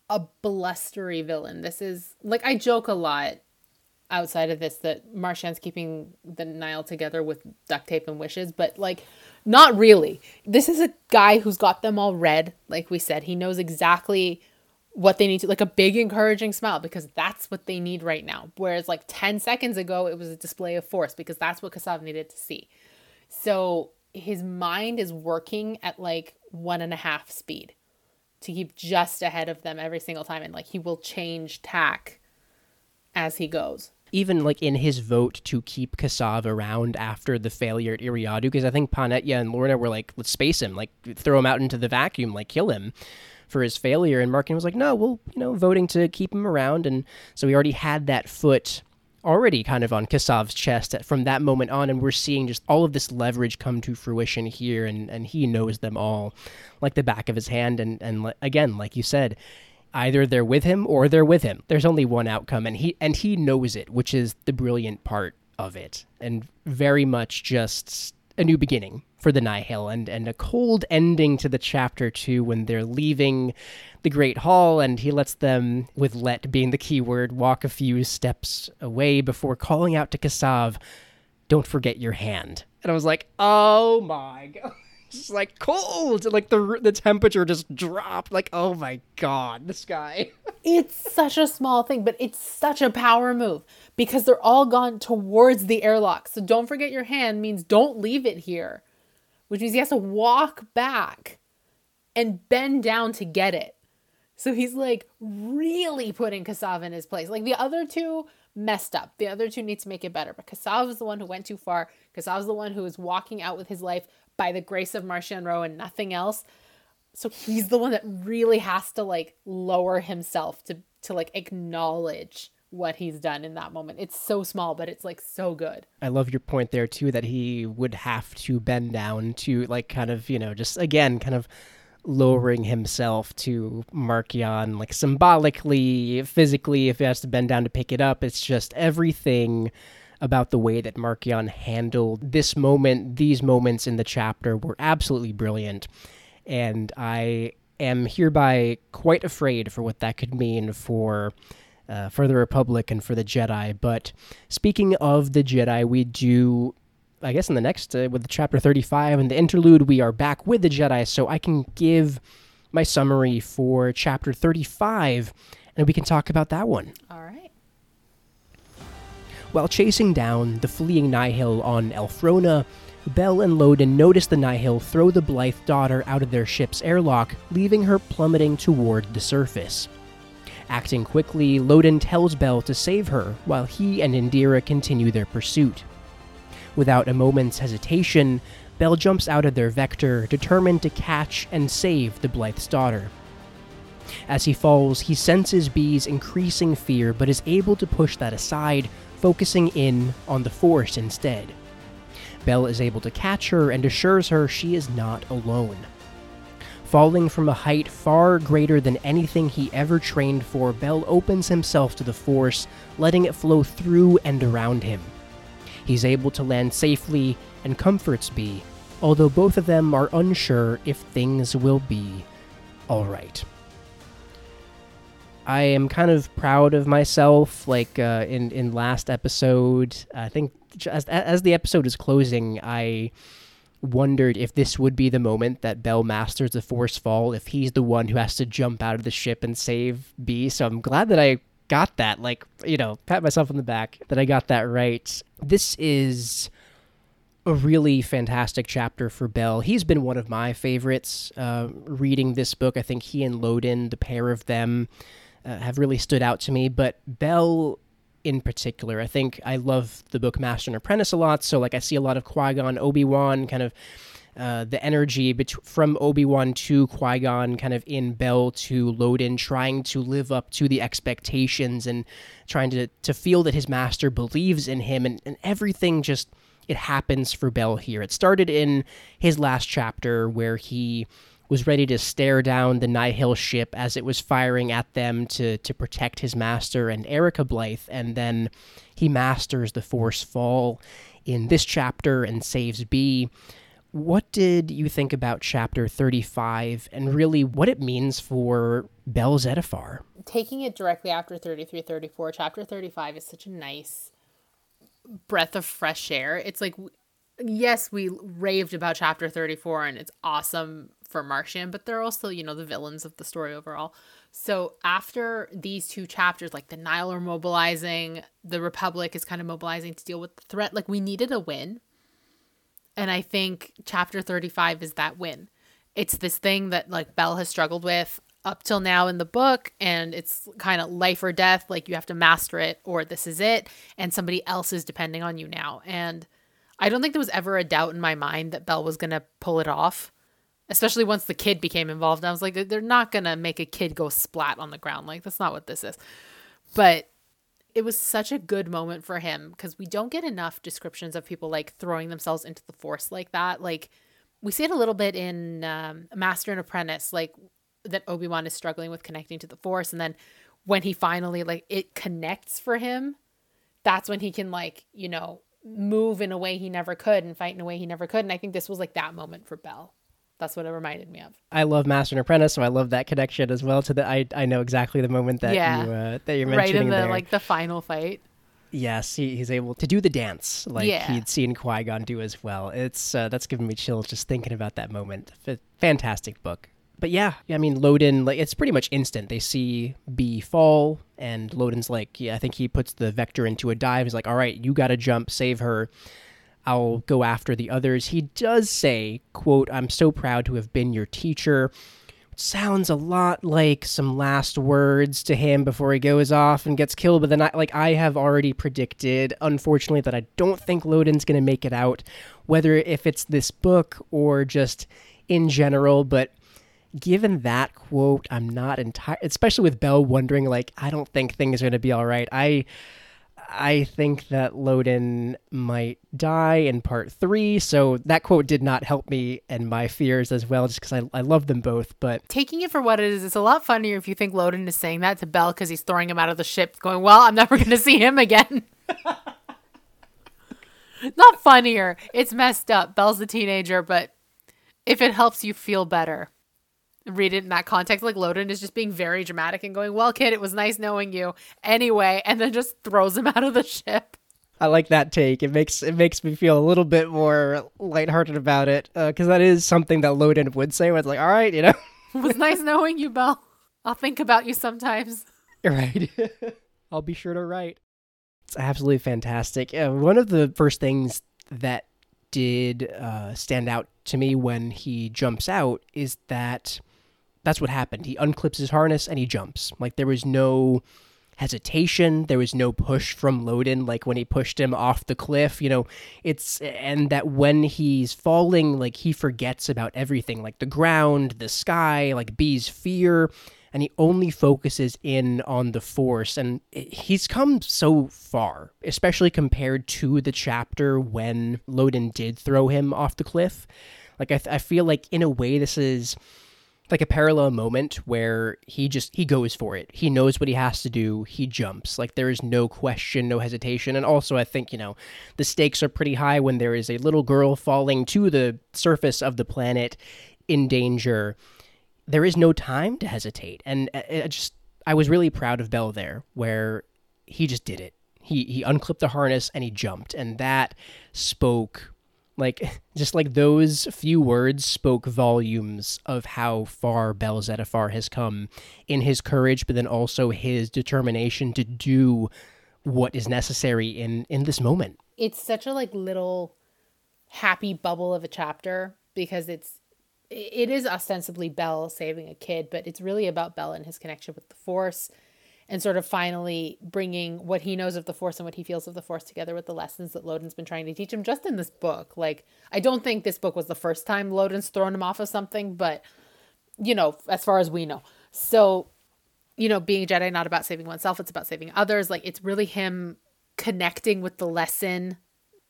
a blustery villain. This is like I joke a lot outside of this that Marchion's keeping the Nihil together with duct tape and wishes, but like not really. This is a guy who's got them all read, like we said. He knows exactly what they need to like a big encouraging smile because that's what they need right now. Whereas like 10 seconds ago it was a display of force because that's what Kassav needed to see. So his mind is working at like one and a half speed to keep just ahead of them every single time and like he will change tack as he goes even like in his vote to keep Kassav around after the failure at Eriadu, because I think Pan Eyta and Lourna were like, let's space him, like throw him out into the vacuum, like kill him for his failure. And Marchion was like, no, we'll, you know, voting to keep him around. And so he already had that foot already kind of on Kassav's chest from that moment on, and we're seeing just all of this leverage come to fruition here, and, and he knows them all like the back of his hand. And, and again, like you said, either they're with him or they're with him. There's only one outcome, and he and he knows it, which is the brilliant part of it, and very much just a new beginning for the Nihil and, and a cold ending to the chapter two when they're leaving the Great Hall and he lets them, with let being the key word, walk a few steps away before calling out to Kassav, Don't forget your hand. And I was like, Oh my god. Just like cold, like the the temperature just dropped. Like, oh my god, this guy. it's such a small thing, but it's such a power move because they're all gone towards the airlock. So don't forget your hand means don't leave it here, which means he has to walk back and bend down to get it. So he's like really putting Kassav in his place. Like the other two messed up. The other two need to make it better. But Kassav is the one who went too far. Kassav is the one who is walking out with his life by the grace of Marchion Ro and nothing else. So he's the one that really has to like lower himself to to like acknowledge what he's done in that moment. It's so small, but it's like so good. I love your point there too that he would have to bend down to like kind of, you know, just again kind of lowering himself to Marchion, like symbolically, physically, if he has to bend down to pick it up. It's just everything about the way that Marchion handled this moment, these moments in the chapter were absolutely brilliant. And I am hereby quite afraid for what that could mean for. Uh, for the Republic and for the Jedi. But speaking of the Jedi, we do I guess in the next uh, with the chapter 35 and the interlude, we are back with the Jedi, so I can give my summary for chapter 35 and we can talk about that one. All right. While chasing down the fleeing Nihil on Elphrona, Bell and Loden notice the Nihil throw the Blythe daughter out of their ship's airlock, leaving her plummeting toward the surface. Acting quickly, Loden tells Bell to save her while he and Indeera continue their pursuit. Without a moment's hesitation, Bell jumps out of their vector, determined to catch and save the Blythe's daughter. As he falls, he senses Bee's increasing fear but is able to push that aside, focusing in on the Force instead. Bell is able to catch her and assures her she is not alone. Falling from a height far greater than anything he ever trained for, Bell opens himself to the Force, letting it flow through and around him. He's able to land safely and comforts Bee, although both of them are unsure if things will be alright. I am kind of proud of myself. Like uh, in in last episode, I think as as the episode is closing, I wondered if this would be the moment that Bell masters the Force Fall, if he's the one who has to jump out of the ship and save Bee. So I'm glad that I got that. Like you know, pat myself on the back that I got that right. This is a really fantastic chapter for Bell. He's been one of my favorites uh, reading this book. I think he and Loden, the pair of them, uh, have really stood out to me. But Bell in particular, I think I love the book Master and Apprentice a lot. So like I see a lot of Qui Gon, Obi Wan, kind of. Uh, the energy bet- from Obi Wan to Qui Gon, kind of in Bell to Loden, trying to live up to the expectations and trying to to feel that his master believes in him, and, and everything just it happens for Bell here. It started in his last chapter where he was ready to stare down the Nihil ship as it was firing at them to, to protect his master and Erica Blythe, and then he masters the Force Fall in this chapter and saves Bee. What did you think about chapter 35 and really what it means for Bell Zettifar? Taking it directly after 33 34, chapter 35 is such a nice breath of fresh air. It's like, yes, we raved about chapter 34 and it's awesome for Marchion, but they're also, you know, the villains of the story overall. So after these two chapters, like the Nihil are mobilizing, the Republic is kind of mobilizing to deal with the threat. Like we needed a win. And I think chapter 35 is that win. It's this thing that like Bell has struggled with up till now in the book and it's kind of life or death like you have to master it or this is it and somebody else is depending on you now and i don't think there was ever a doubt in my mind that bell was going to pull it off especially once the kid became involved. I was like, they're not gonna make a kid go splat on the ground. Like that's not what this is. But it was such a good moment for him because we don't get enough descriptions of people like throwing themselves into the force like that. Like we see it a little bit in um, Master and Apprentice, like that Obi Wan is struggling with connecting to the force, and then when he finally like it connects for him, that's when he can like you know move in a way he never could and fight in a way he never could. And I think this was like that moment for Bell. That's what it reminded me of. I love Master and Apprentice, so I love that connection as well. To the I, I know exactly the moment that yeah. you uh, that you're mentioning right in the there. like the final fight. Yes, he, he's able to do the dance like yeah. he'd seen Qui Gon do as well. It's uh, that's giving me chills just thinking about that moment. F- fantastic book. But yeah, I mean Loden, like it's pretty much instant. They see Bee fall, and Loden's like, yeah, I think he puts the vector into a dive. He's like, all right, you got to jump, save her. I'll go after the others. He does say, quote, I'm so proud to have been your teacher. sounds a lot like some last words to him before he goes off and gets killed. But then, I, like I have already predicted, unfortunately, that I don't think Loden's going to make it out, whether if it's this book or just in general. But given that quote, I'm not entire, especially with Bell wondering, like, I don't think things are going to be all right. I I think that Loden might die in part three. So that quote did not help me and my fears as well, just because I, I love them both. But taking it for what it is, it's a lot funnier if you think Loden is saying that to Bell because he's throwing him out of the ship, going, Well, I'm never going to see him again. not funnier. It's messed up. Bell's a teenager, but if it helps you feel better, read it in that context. Like Loden is just being very dramatic and going, "Well, kid, it was nice knowing you." Anyway, and then just throws him out of the ship. I like that take. It makes it makes me feel a little bit more lighthearted about it because uh, that is something that Loden would say. Where it's like, "All right, you know, it was nice knowing you, Bell. I'll think about you sometimes." Right. I'll be sure to write. It's absolutely fantastic. Uh, one of the first things that did uh, stand out to me when he jumps out is that that's what happened. He unclips his harness and he jumps. Like there was no hesitation. There was no push from Loden, like when he pushed him off the cliff. You know, it's and that when he's falling, like he forgets about everything, like the ground, the sky, like Bee's fear, and he only focuses in on the Force. And he's come so far, especially compared to the chapter when Loden did throw him off the cliff. Like I, I feel like in a way this is like a parallel moment where he just he goes for it. He knows what he has to do. He jumps. Like there is no question, no hesitation. And also I think, you know, the stakes are pretty high when there is a little girl falling to the surface of the planet in danger. There is no time to hesitate. And uh, I just I was really proud of Bell there where he just did it. He he unclipped the harness and he jumped and that spoke like just like those few words spoke volumes of how far Bell Zettifar has come in his courage, but then also his determination to do what is necessary in in this moment. It's such a like little happy bubble of a chapter because it's it is ostensibly Bell saving a kid, but it's really about Bell and his connection with the Force and sort of finally bringing what he knows of the force and what he feels of the force together with the lessons that Loden's been trying to teach him just in this book. Like, I don't think this book was the first time Loden's thrown him off of something, but, you know, as far as we know. So, you know, being a Jedi, not about saving oneself, it's about saving others. Like, it's really him connecting with the lesson,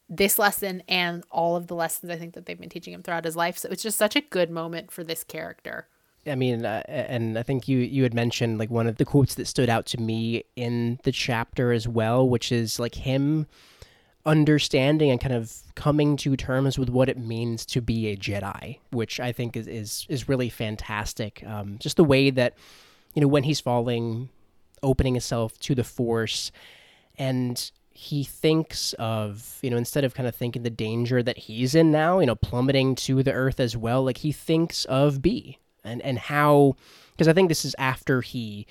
this lesson, and all of the lessons I think that they've been teaching him throughout his life. So it's just such a good moment for this character. I mean, uh, and I think you you had mentioned like one of the quotes that stood out to me in the chapter as well, which is like him understanding and kind of coming to terms with what it means to be a Jedi, which I think is is is really fantastic. Um, just the way that you know when he's falling, opening himself to the Force, and he thinks of you know instead of kind of thinking the danger that he's in now, you know, plummeting to the Earth as well. Like he thinks of Bee and and how because I think this is after he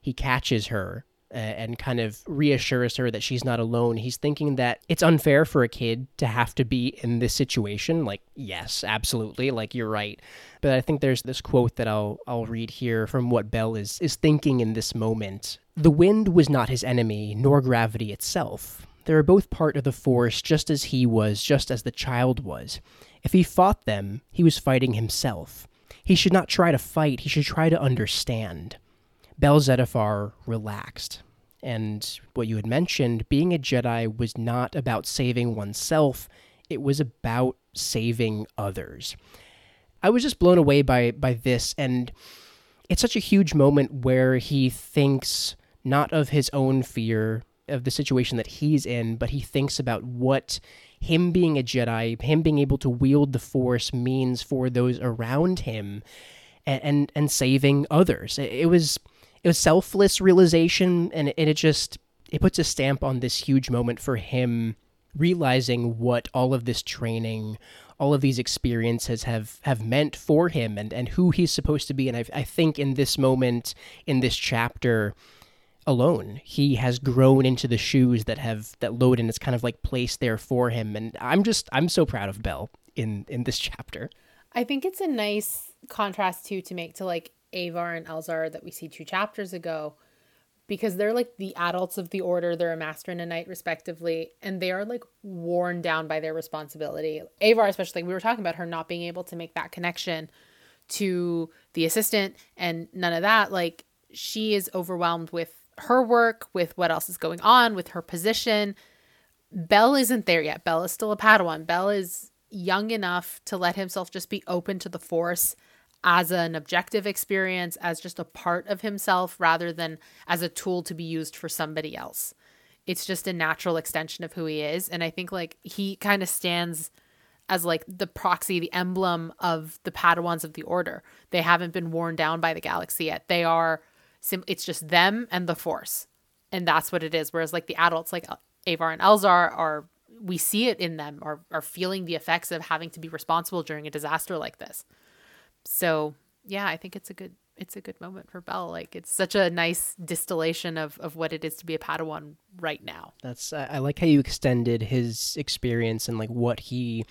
he catches her uh, and kind of reassures her that she's not alone. He's thinking that it's unfair for a kid to have to be in this situation. Like, yes, absolutely. Like you're right. But I think there's this quote that I'll I'll read here from what Bell is is thinking in this moment. The wind was not his enemy, nor gravity itself. They were both part of the force just as he was, just as the child was. If he fought them, he was fighting himself. He should not try to fight, he should try to understand. Bell Zettifar relaxed. And what you had mentioned, being a Jedi was not about saving oneself, it was about saving others. I was just blown away by by this and it's such a huge moment where he thinks not of his own fear of the situation that he's in, but he thinks about what him being a Jedi, him being able to wield the Force means for those around him, and and, and saving others. It, it, was it was selfless realization, and it, and it just it puts a stamp on this huge moment for him realizing what all of this training all of these experiences have have meant for him and and who he's supposed to be and I, I think in this moment in this chapter alone. He has grown into the shoes that have that Loden is kind of like placed there for him, and I'm just I'm so proud of Bell in in this chapter. I think it's a nice contrast too to make to like Avar and Elzar that we see two chapters ago, because they're like the adults of the order. They're a master and a knight respectively, and they are like worn down by their responsibility. Avar, especially, we were talking about her not being able to make that connection to the assistant and none of that. Like she is overwhelmed with her work, with what else is going on, with her position. Bell isn't there yet. Bell is still a Padawan. Bell is young enough to let himself just be open to the Force as an objective experience, as just a part of himself, rather than as a tool to be used for somebody else. It's just a natural extension of who he is. And I think like he kind of stands as like the proxy, the emblem of the Padawans of the Order. They haven't been worn down by the galaxy yet. They are sim- it's just them and the force. And that's what it is. Whereas like the adults like avar and elzar are we see it in them are, are feeling the effects of having to be responsible during a disaster like this. So yeah i think it's a good it's a good moment for bell like it's such a nice distillation of of what it is to be a padawan right now. That's i like how you extended his experience and like what he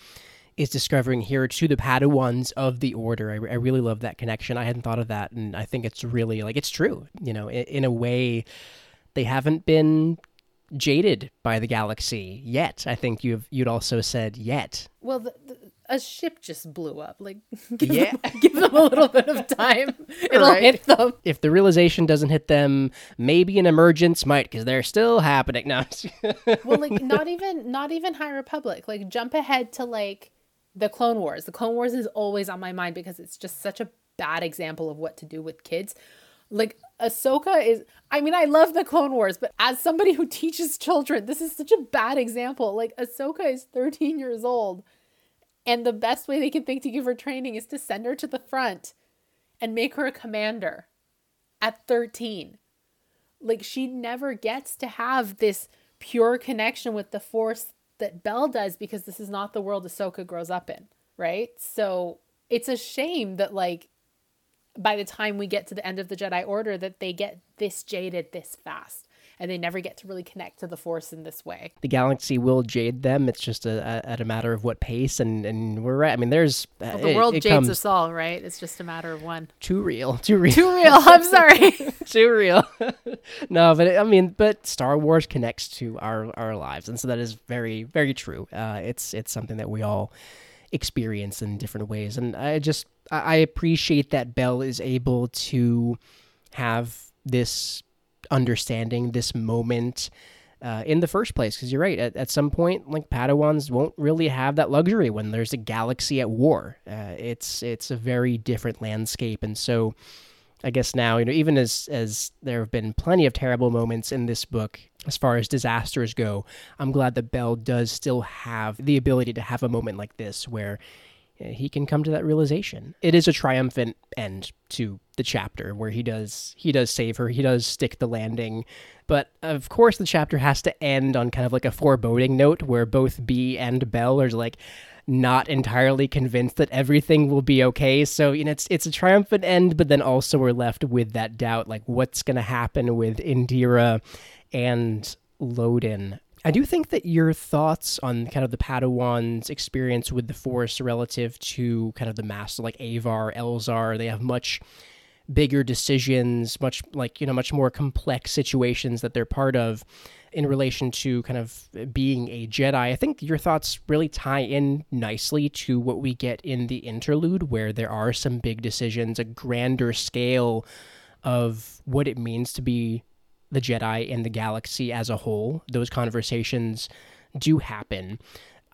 is discovering here to the Padawans of the Order. I, I really love that connection. I hadn't thought of that, and I think it's really like it's true. You know, in, in a way, they haven't been jaded by the galaxy yet. I think you've you'd also said yet. Well, the, the, a ship just blew up. Like, give, yeah. them, give them a little bit of time. It'll right. hit them. If the realization doesn't hit them, maybe an emergence might, because they're still happening. No. well, like not even not even High Republic. Like jump ahead to like the Clone Wars. The Clone Wars is always on my mind because it's just such a bad example of what to do with kids. Like Ahsoka is I mean, I love the Clone Wars, but as somebody who teaches children, this is such a bad example. Like Ahsoka is 13 years old, and the best way they can think to give her training is to send her to the front and make her a commander at 13. Like she never gets to have this pure connection with the force that Bell does because this is not the world Ahsoka grows up in, right? So it's a shame that like by the time we get to the end of the Jedi Order that they get this jaded this fast and they never get to really connect to the Force in this way. The galaxy will jade them. It's just a, a at a matter of what pace, and and we're right. I mean, there's well, the it, world it jades comes... us all, right? It's just a matter of one. Too real, too real, too real. I'm sorry, too real. no, but I mean, but Star Wars connects to our our lives, and so that is very very true. Uh, it's it's something that we all experience in different ways. And I just I appreciate that Bell is able to have this understanding, this moment uh, in the first place. Because you're right, at, at some point, like Padawans won't really have that luxury when there's a galaxy at war. Uh, it's it's a very different landscape, and so. I guess now, you know, even as as there have been plenty of terrible moments in this book, as far as disasters go, I'm glad that Bell does still have the ability to have a moment like this where he can come to that realization. It is a triumphant end to the chapter where he does he does save her, he does stick the landing, but of course the chapter has to end on kind of like a foreboding note where both Bee and Bell are like not entirely convinced that everything will be okay. So, you know, it's it's a triumphant end, but then also we're left with that doubt like what's going to happen with Indeera and Loden. I do think that your thoughts on kind of the Padawan's experience with the Force relative to kind of the Master, like Avar, Elzar, they have much bigger decisions, much like, you know, much more complex situations that they're part of in relation to kind of being a Jedi. I think your thoughts really tie in nicely to what we get in the interlude, where there are some big decisions, a grander scale of what it means to be the Jedi and the galaxy as a whole. Those conversations do happen.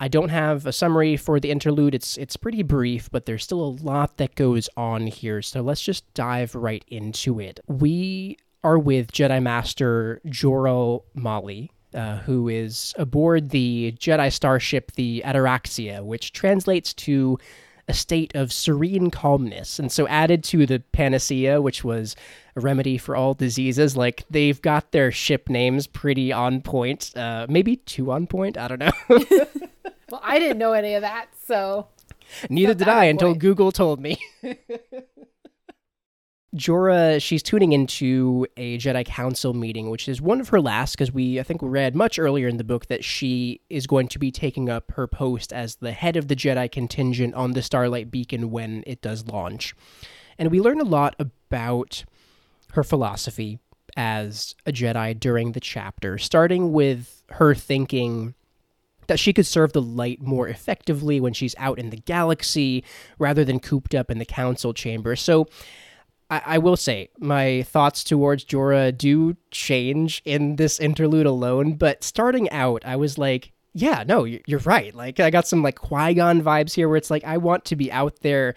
I don't have a summary for the interlude. It's it's pretty brief, but there's still a lot that goes on here. So let's just dive right into it. We are with Jedi Master Jora Malli, uh, who is aboard the Jedi starship, the Ataraxia, which translates to a state of serene calmness. And so, added to the panacea, which was a remedy for all diseases, like they've got their ship names pretty on point. Uh, maybe too on point. I don't know. well, I didn't know any of that, so. Neither did I until Google told me. Jora, she's tuning into a Jedi Council meeting, which is one of her last, because we, I think, read much earlier in the book that she is going to be taking up her post as the head of the Jedi contingent on the Starlight Beacon when it does launch. And we learn a lot about her philosophy as a Jedi during the chapter, starting with her thinking that she could serve the light more effectively when she's out in the galaxy rather than cooped up in the council chamber. So, I, I will say my thoughts towards Jora do change in this interlude alone, but starting out, I was like, yeah, no, you're right. Like, I got some like Qui Gon vibes here where it's like, I want to be out there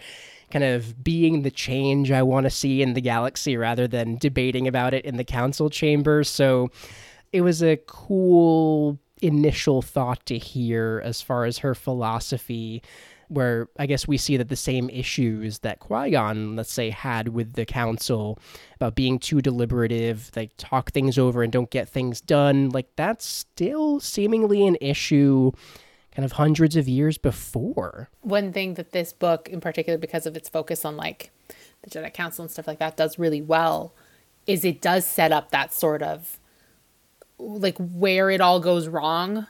kind of being the change I want to see in the galaxy rather than debating about it in the council chamber. So it was a cool initial thought to hear as far as her philosophy where I guess we see that the same issues that Qui Gon, let's say, had with the council about being too deliberative, like talk things over and don't get things done, like that's still seemingly an issue kind of hundreds of years before. One thing that this book, in particular, because of its focus on like the Jedi Council and stuff like that, does really well is it does set up that sort of like where it all goes wrong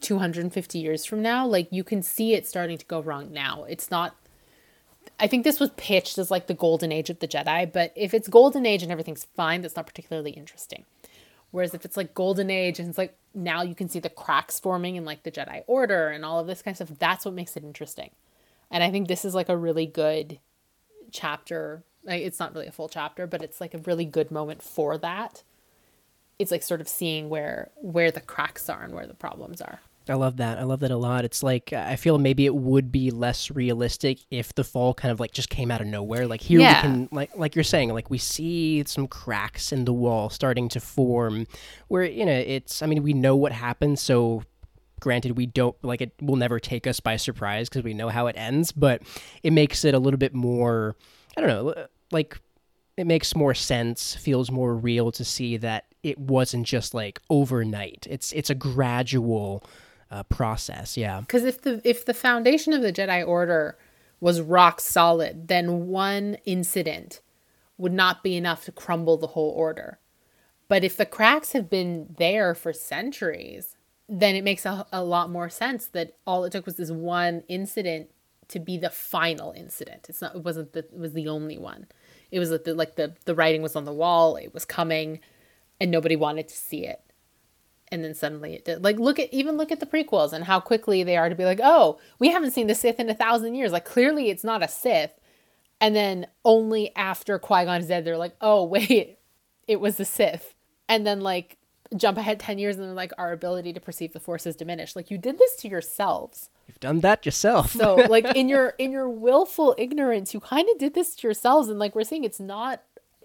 250 years from now, like you can see it starting to go wrong now. It's not I think this was pitched as like the golden age of the Jedi, but if it's golden age and everything's fine, that's not particularly interesting. Whereas if it's like golden age and it's like now you can see the cracks forming in like the Jedi Order and all of this kind of stuff, that's what makes it interesting. And I think this is like a really good chapter. Like it's not really a full chapter, but it's like a really good moment for that. It's like sort of seeing where where the cracks are and where the problems are. I love that. I love that a lot. It's like I feel maybe it would be less realistic if the fall kind of like just came out of nowhere. Like here Yeah. we can like like you're saying, like we see some cracks in the wall starting to form where you know, it's I mean, we know what happens, so granted we don't like it will never take us by surprise because we know how it ends, but it makes it a little bit more I don't know, like it makes more sense, feels more real to see that it wasn't just like overnight. It's it's a gradual uh, process. Yeah. Because if the if the foundation of the Jedi Order was rock solid, then one incident would not be enough to crumble the whole order. But if the cracks have been there for centuries, then it makes a, a lot more sense that all it took was this one incident to be the final incident. It's not it wasn't the it was the only one. It was the like the the writing was on the wall, it was coming, and nobody wanted to see it and then suddenly it did. Like look at even look at the prequels and how quickly they are to be like, oh, we haven't seen the Sith in a thousand years. Like clearly it's not a Sith. And then only after Qui Gon is dead, they're like, oh wait, it was the Sith. And then like jump ahead ten years and they're like, our ability to perceive the Force is diminished. Like you did this to yourselves. You've done that yourself. So like in your in your willful ignorance, you kind of did this to yourselves. And like we're seeing, it's not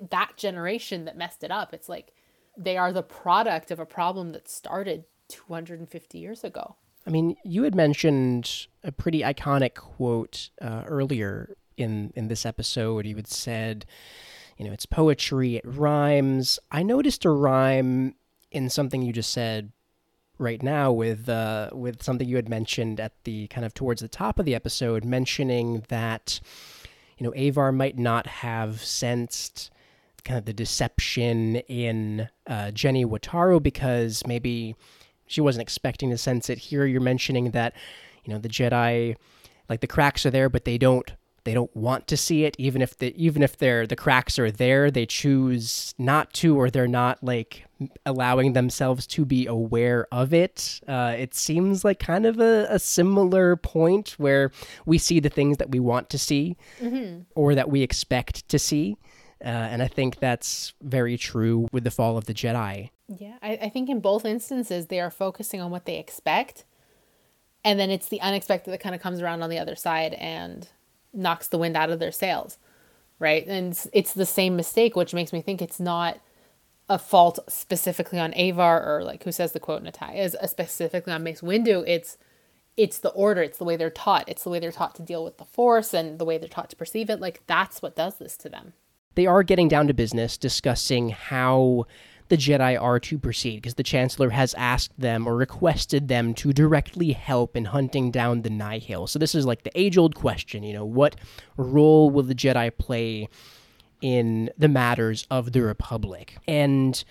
that generation that messed it up. It's like they are the product of a problem that started 250 years ago. I mean, you had mentioned a pretty iconic quote uh, earlier in in this episode. You had said, you know, it's poetry, it rhymes. I noticed a rhyme in something you just said right now with uh, with something you had mentioned at the kind of towards the top of the episode, mentioning that you know Avar might not have sensed kind of the deception in uh, Jenny Wataru because maybe she wasn't expecting to sense it. Here you're mentioning that you know the Jedi, like the cracks are there, but they don't they don't want to see it. Even if the even if they're the cracks are there, they choose not to, or they're not like allowing themselves to be aware of it. Uh, it seems like kind of a, a similar point where we see the things that we want to see or that we expect to see. Uh, and I think that's very true with the fall of the Jedi. Yeah, I, I think in both instances they are focusing on what they expect, and then it's the unexpected that kind of comes around on the other side and knocks the wind out of their sails, right? And it's, it's the same mistake, which makes me think it's not a fault specifically on Avar or like who says the quote Natai is specifically on Mace Windu. It's it's the order, it's the way they're taught, it's the way they're taught to deal with the Force and the way they're taught to perceive it. Like that's what does this to them. They are getting down to business discussing how the Jedi are to proceed because the Chancellor has asked them or requested them to directly help in hunting down the Nihil. So this is like the age old question, you know, what role will the Jedi play in the matters of the Republic? And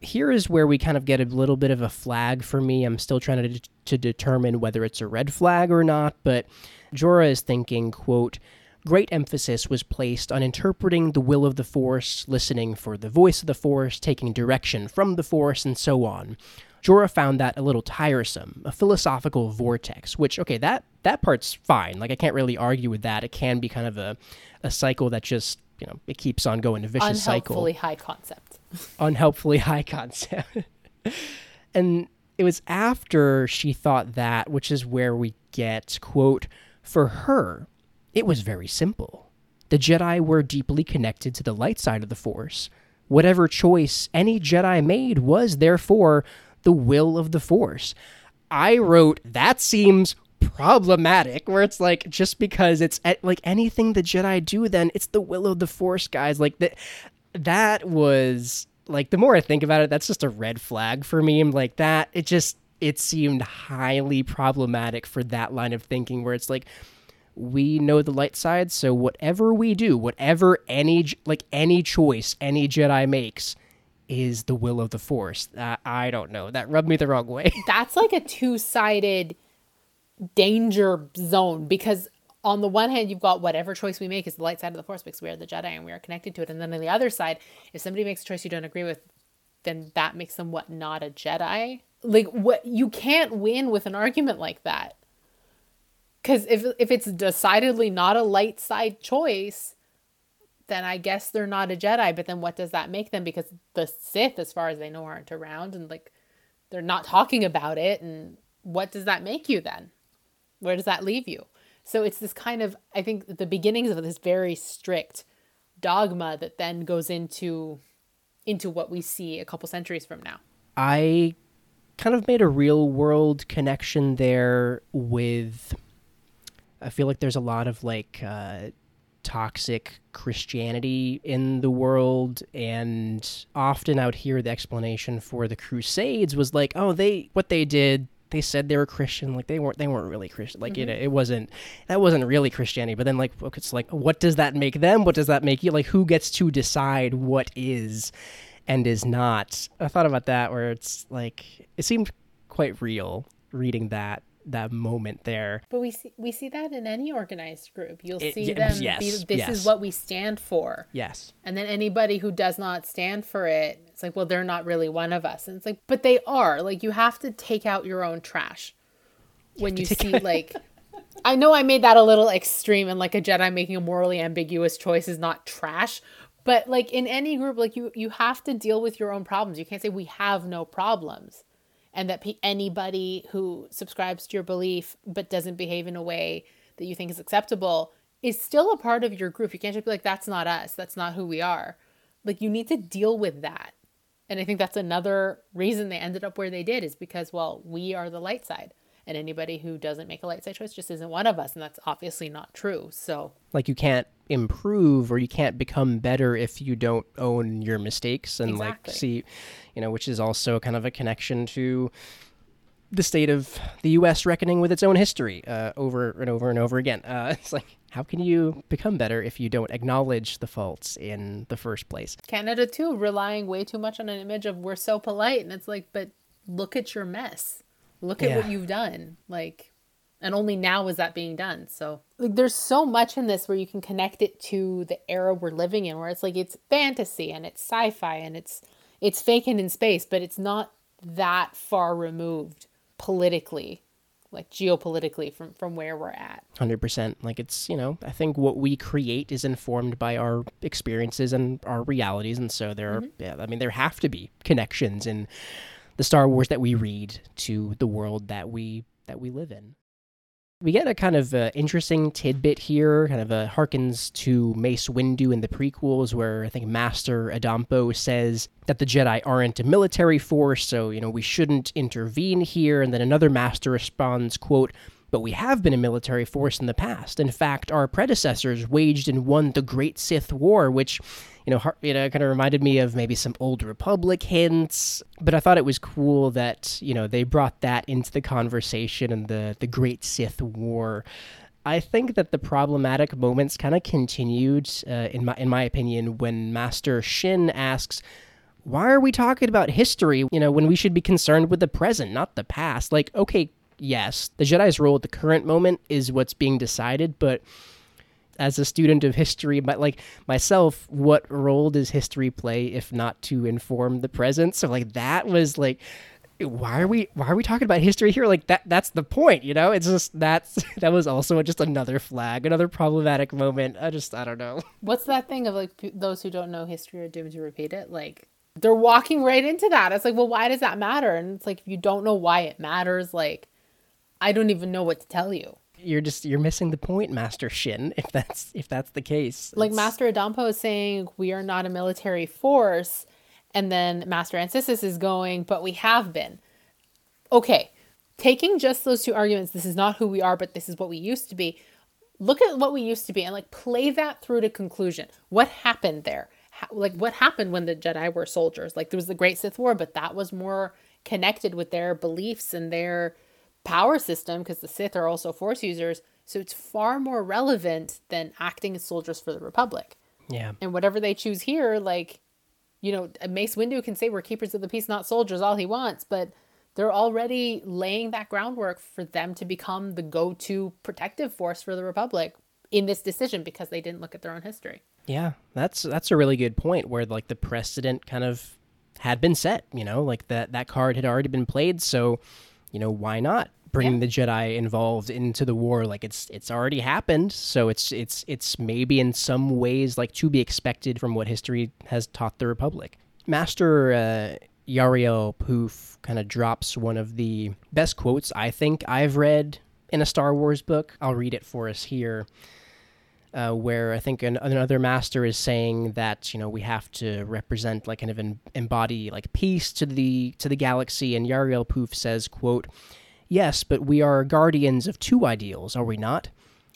here is where we kind of get a little bit of a flag for me. I'm still trying to, to determine whether it's a red flag or not, but Jora is thinking, quote, Great emphasis was placed on interpreting the will of the Force, listening for the voice of the Force, taking direction from the Force, and so on. Jora found that a little tiresome, a philosophical vortex, which, okay, that, that part's fine. Like, I can't really argue with that. It can be kind of a, a cycle that just, you know, it keeps on going, a vicious cycle Unhelpfully high concept. unhelpfully high concept. and it was after she thought that, which is where we get, quote, for her, it was very simple. The Jedi were deeply connected to the light side of the Force. Whatever choice any Jedi made was, therefore, the will of the Force. I wrote, that seems problematic, where it's like, just because it's at, like anything the Jedi do, then it's the will of the Force, guys. Like, that, that was, like, the more I think about it, that's just a red flag for me. I'm like, that, it just, it seemed highly problematic for that line of thinking, where it's like, we know the light side so whatever we do whatever any like any choice any jedi makes is the will of the Force. Uh, I don't know. That rubbed me the wrong way. That's like a two sided danger zone because on the one hand, you've got whatever choice we make is the light side of the Force because we are the Jedi and we are connected to it. And then on the other side, if somebody makes a choice you don't agree with, then that makes them what not a Jedi. Like what you can't win with an argument like that. Because if if it's decidedly not a light side choice, then I guess they're not a Jedi. But then what does that make them? Because the Sith, as far as they know, aren't around and like they're not talking about it. And what does that make you then? Where does that leave you? So it's this kind of, I think, the beginnings of this very strict dogma that then goes into into what we see a couple centuries from now. I kind of made a real world connection there with I feel like there's a lot of like uh, toxic Christianity in the world, and often out here the explanation for the Crusades was like, oh, they what they did they said they were Christian, like they weren't they weren't really Christian. Like mm-hmm. it, it wasn't that wasn't really Christianity. But then like it's like what does that make them? What does that make you? Like who gets to decide what is and is not? I thought about that where it's like it seemed quite real reading that that moment there. But we see we see that in any organized group. You'll it, see them yes, be, this yes. is what we stand for. Yes. And then anybody who does not stand for it, it's like, well, they're not really one of us. And it's like, but they are. Like you have to take out your own trash when you, you see like I know I made that a little extreme and like a Jedi making a morally ambiguous choice is not trash, but like in any group like you you have to deal with your own problems. You can't say we have no problems and that pe- anybody who subscribes to your belief but doesn't behave in a way that you think is acceptable is still a part of your group. You can't just be like, that's not us. That's not who we are. Like, you need to deal with that. And I think that's another reason they ended up where they did is because, well, we are the light side. And anybody who doesn't make a light side choice just isn't one of us. And that's obviously not true. So, like, you can't improve or you can't become better if you don't own your mistakes and exactly. like see you know which is also kind of a connection to the state of the US reckoning with its own history uh, over and over and over again uh, it's like how can you become better if you don't acknowledge the faults in the first place Canada too relying way too much on an image of we're so polite and it's like but look at your mess look at yeah. what you've done like and only now is that being done so like there's so much in this where you can connect it to the era we're living in where it's like it's fantasy and it's sci-fi and it's it's fake and in space but it's not that far removed politically like geopolitically from from where we're at 100% like it's you know i think what we create is informed by our experiences and our realities and so there are mm-hmm. yeah i mean there have to be connections in the star wars that we read to the world that we that we live in we get a kind of uh, interesting tidbit here, kind of a harkens to Mace Windu in the prequels, where I think Master Adampo says that the Jedi aren't a military force, so you know we shouldn't intervene here. And then another Master responds, "quote." But we have been a military force in the past. In fact, our predecessors waged and won the Great Sith War, which you know, you know, kind of reminded me of maybe some old Republic hints. But I thought it was cool that you know they brought that into the conversation and the the Great Sith War. I think that the problematic moments kind of continued, uh, in my in my opinion, when Master Shin asks, "Why are we talking about history? You know, when we should be concerned with the present, not the past." Like, okay, yes, the Jedi's role at the current moment is what's being decided, but as a student of history, but like myself, what role does history play if not to inform the present? So like that was like why are we why are we talking about history here? Like that that's the point you know? It's just that's that was also just another flag another problematic moment. I just i don't know. What's that thing of like p- those who don't know history are doomed to repeat it? Like they're walking right into that. It's like well why does that matter? And it's like if you don't know why it matters like i don't even know what to tell you you're just you're missing the point, Master Shin. If that's if that's the case, like Master Adampo is saying, we are not a military force, and then Master Ancisis is going, but we have been. Okay, taking just those two arguments, this is not who we are, but this is what we used to be. Look at what we used to be and like play that through to conclusion. What happened there? How, like what happened when the Jedi were soldiers? Like there was the Great Sith War, but that was more connected with their beliefs and their power system because the Sith are also Force users. So it's far more relevant than acting as soldiers for the Republic. Yeah. And whatever they choose here, like, you know, Mace Windu can say we're keepers of the peace, not soldiers, all he wants, but they're already laying that groundwork for them to become the go-to protective force for the Republic in this decision because they didn't look at their own history. Yeah, that's that's a really good point where like the precedent kind of had been set, you know, like that that card had already been played, so you know, why not bring yeah. the Jedi involved into the war like it's it's already happened, so it's it's it's maybe in some ways like to be expected from what history has taught the Republic. Master uh, Yarael Poof kind of drops one of the best quotes I think I've read in a Star Wars book. I'll read it for us here uh, where I think an, another master is saying that you know we have to represent like kind of embody like peace to the to the galaxy, and Yarael Poof says, "quote Yes, but we are guardians of two ideals, are we not?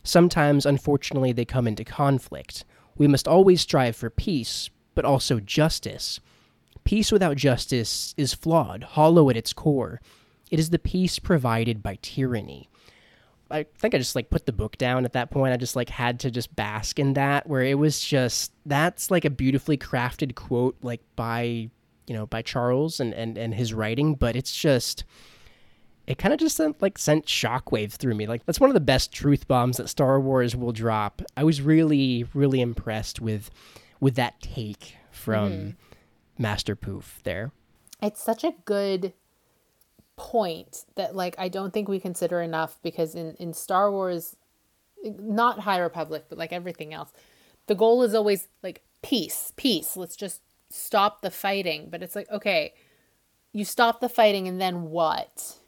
Sometimes, unfortunately, they come into conflict. We must always strive for peace, but also justice. Peace without justice is flawed, hollow at its core. It is the peace provided by tyranny." I think I just like put the book down at that point. I just like had to just bask in that where it was just that's like a beautifully crafted quote like by you know by Charles and and and his writing, but it's just it kind of just sent like sent shockwaves through me. Like that's one of the best truth bombs that Star Wars will drop. I was really really impressed with with that take from mm. Master Poof there. It's such a good point that like I don't think we consider enough because in in Star Wars not High Republic but like everything else the goal is always like peace peace. Let's just stop the fighting. But it's like okay you stop the fighting and then what?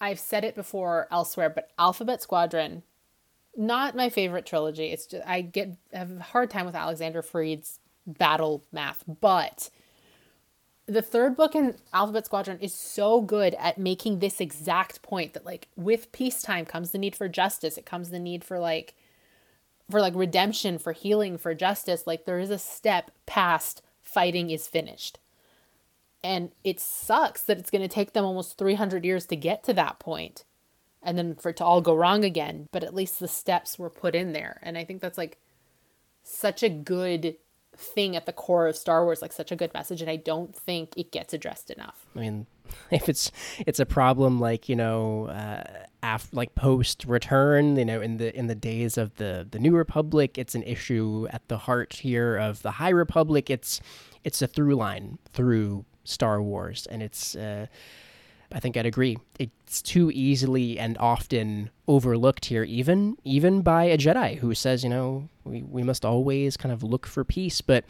I've said it before elsewhere but Alphabet Squadron not my favorite trilogy. It's just I get have a hard time with Alexander Freed's battle math but the third book in Alphabet Squadron is so good at making this exact point that like with peacetime comes the need for justice. It comes the need for like for like redemption, for healing, for justice. Like there is a step past fighting is finished. And it sucks that it's going to take them almost 300 years to get to that point and then for it to all go wrong again, but at least the steps were put in there. And I think that's like such a good thing at the core of Star Wars, like such a good message, and I don't think it gets addressed enough. I mean, if it's it's a problem like you know, uh, after like post return, you know, in the in the days of the the New Republic, it's an issue at the heart here of the High Republic. It's it's a through line through Star Wars, and it's. Uh, I think I'd agree. It's too easily and often overlooked here, even even by a Jedi who says, you know, we, we must always kind of look for peace, but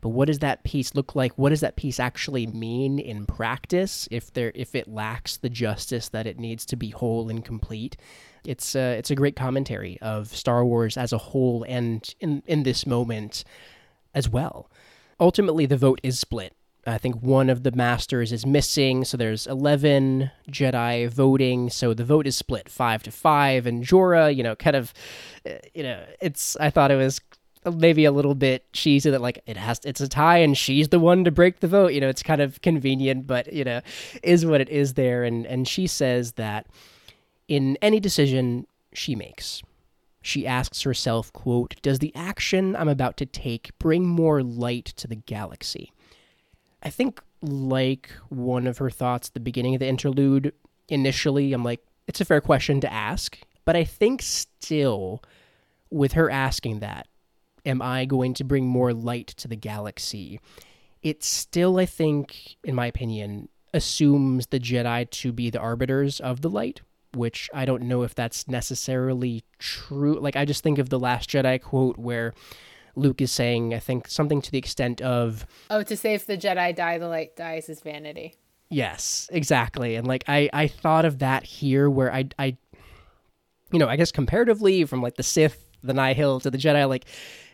but what does that peace look like? What does that peace actually mean in practice if there if it lacks the justice that it needs to be whole and complete? It's uh, it's a great commentary of Star Wars as a whole and in in this moment as well. Ultimately, the vote is split I think one of the masters is missing, so there's 11 Jedi voting, so the vote is split 5 to 5 and Jora, you know, kind of uh, you know, it's I thought it was maybe a little bit cheesy that like it has it's a tie and she's the one to break the vote, you know, it's kind of convenient, but you know, is what it is there and and she says that in any decision she makes she asks herself, quote, Does the action I'm about to take bring more light to the galaxy? I think like one of her thoughts at the beginning of the interlude, initially, I'm like, it's a fair question to ask. But I think still, with her asking that, am I going to bring more light to the galaxy? It still, I think, in my opinion, assumes the Jedi to be the arbiters of the light, which I don't know if that's necessarily true. Like, I just think of the Last Jedi quote where Luke is saying, I think something to the extent of Oh, to say if the Jedi die, the light dies is vanity. Yes, exactly. And like I I thought of that here where I I you know, I guess comparatively from like the Sith, the Nihil to the Jedi, like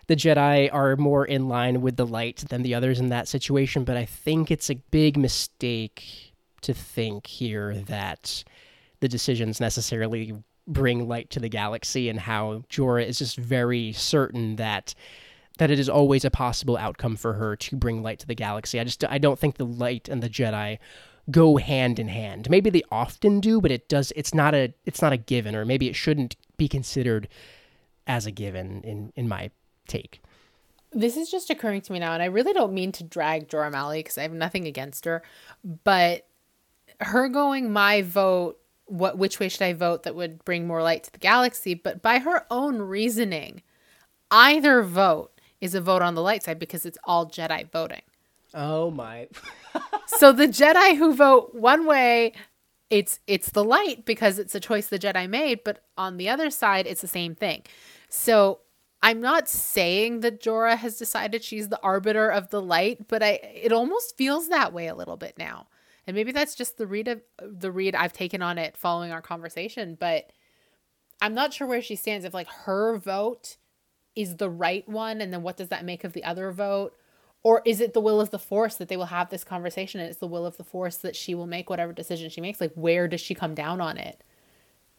the Jedi are more in line with the light than the others in that situation, but I think it's a big mistake to think here that the decisions necessarily bring light to the galaxy and how Jora is just very certain that that it is always a possible outcome for her to bring light to the galaxy. I just I don't think the light and the Jedi go hand in hand. Maybe they often do, but it does it's not a it's not a given or maybe it shouldn't be considered as a given in in my take. This is just occurring to me now, and I really don't mean to drag Jora Malli because I have nothing against her, but her going my vote what which way should I vote that would bring more light to the galaxy, but by her own reasoning, either vote is a vote on the light side because it's all Jedi voting. Oh my. so the Jedi who vote one way, it's it's the light because it's a choice the Jedi made, but on the other side it's the same thing. So I'm not saying that Jora has decided she's the arbiter of the light, but I it almost feels that way a little bit now and maybe that's just the read of the read I've taken on it following our conversation, but I'm not sure where she stands if like her vote is the right one and then what does that make of the other vote? Or is it the will of the force that they will have this conversation and it's the will of the force that she will make whatever decision she makes? Like where does she come down on it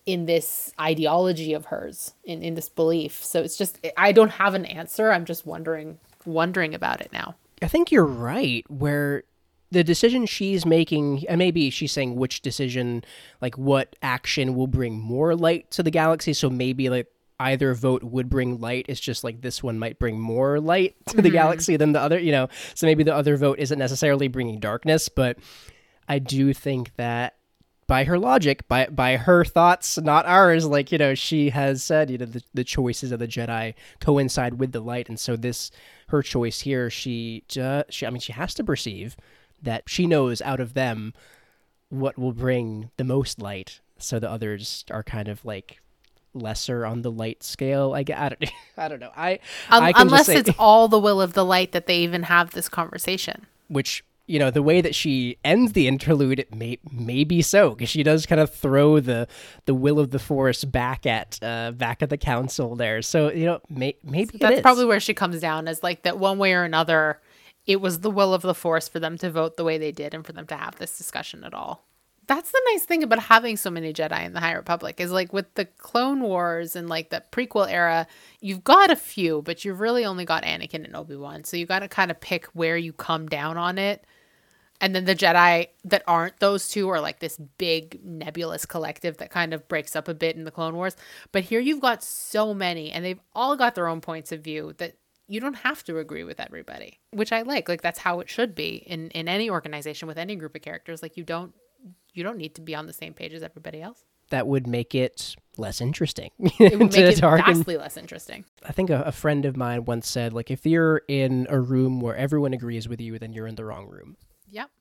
in this ideology of hers, in, in this belief? So it's just I don't have an answer. I'm just wondering wondering about it now. I think you're right, where the decision she's making, and maybe she's saying which decision, like what action will bring more light to the galaxy. So maybe like either vote would bring light. It's just like this one might bring more light to the mm-hmm. galaxy than the other, you know. So maybe the other vote isn't necessarily bringing darkness, but I do think that by her logic, by by her thoughts, not ours, like you know, she has said, you know, the, the choices of the Jedi coincide with the light, and so this her choice here, she, uh, she, I mean, she has to perceive that she knows out of them what will bring the most light so the others are kind of like lesser on the light scale. I get I don't, I don't know. I, um, I unless say, it's all the will of the light that they even have this conversation. Which you know the way that she ends the interlude it may may be so because she does kind of throw the the will of the force back at uh back at the council there. So you know may, maybe so that's probably where she comes down as like that one way or another it was the will of the force for them to vote the way they did and for them to have this discussion at all. That's the nice thing about having so many Jedi in the High Republic is like with the Clone Wars and like the prequel era, you've got a few, but you've really only got Anakin and Obi-Wan. So you got to kind of pick where you come down on it. And then the Jedi that aren't those two are like this big nebulous collective that kind of breaks up a bit in the Clone Wars. But here you've got so many, and they've all got their own points of view that you don't have to agree with everybody, which I like. Like that's how it should be in in any organization with any group of characters. Like you don't you don't need to be on the same page as everybody else. That would make it less interesting. it would make it vastly less interesting. I think a, a friend of mine once said, like, if you're in a room where everyone agrees with you, then you're in the wrong room. Yep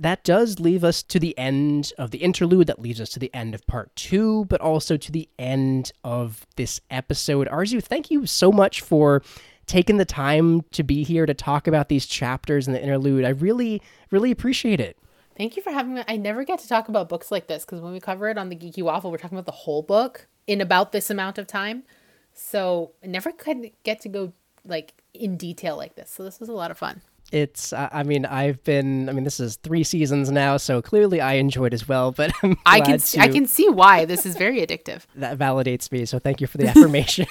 that does leave us to the end of the interlude. That leaves us to the end of part two, but also to the end of this episode. Arzu, thank you so much for taking the time to be here to talk about these chapters in the interlude. I really, really appreciate it. Thank you for having me. I never get to talk about books like this because when we cover it on the Geeky Waffle, we're talking about the whole book in about this amount of time. So I never could get to go like in detail like this. So this was a lot of fun. It's, I mean, I've been, I mean, this is three seasons now, so clearly I enjoyed as well. But i can, to, I can see why this is very addictive. that validates me. So thank you for the affirmation.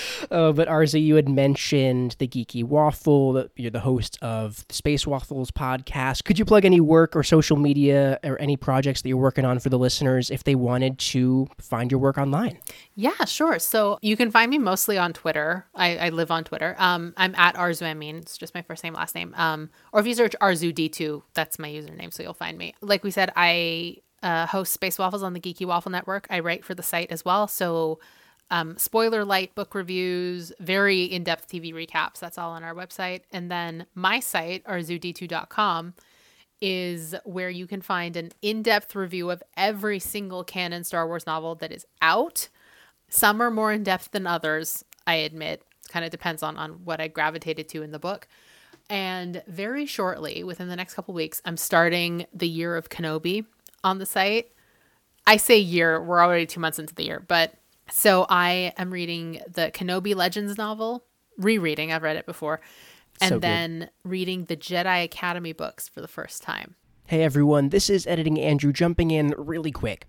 uh, but Arzu, you had mentioned the Geeky Waffle. You're the host of the Space Waffles podcast. Could you plug any work or social media or any projects that you're working on for the listeners if they wanted to find your work online? Yeah, sure. So you can find me mostly on Twitter. I, I live on Twitter. Um, I'm at Arzu Amin. It's just my first name, last name. Um, or if you search Arzu D2, that's my username, so you'll find me. Like we said, I uh, host Space Waffles on the Geeky Waffle Network. I write for the site as well. So um, spoiler light book reviews, very in depth TV recaps. That's all on our website. And then my site, arzud2.com, is where you can find an in depth review of every single canon Star Wars novel that is out. Some are more in depth than others, I admit. It kind of depends on, on what I gravitated to in the book. And very shortly, within the next couple weeks, I'm starting the year of Kenobi on the site. I say year, we're already two months into the year, but so I am reading the Kenobi Legends novel, rereading, I've read it before, and so then reading the Jedi Academy books for the first time. Hey everyone, this is editing Andrew jumping in really quick.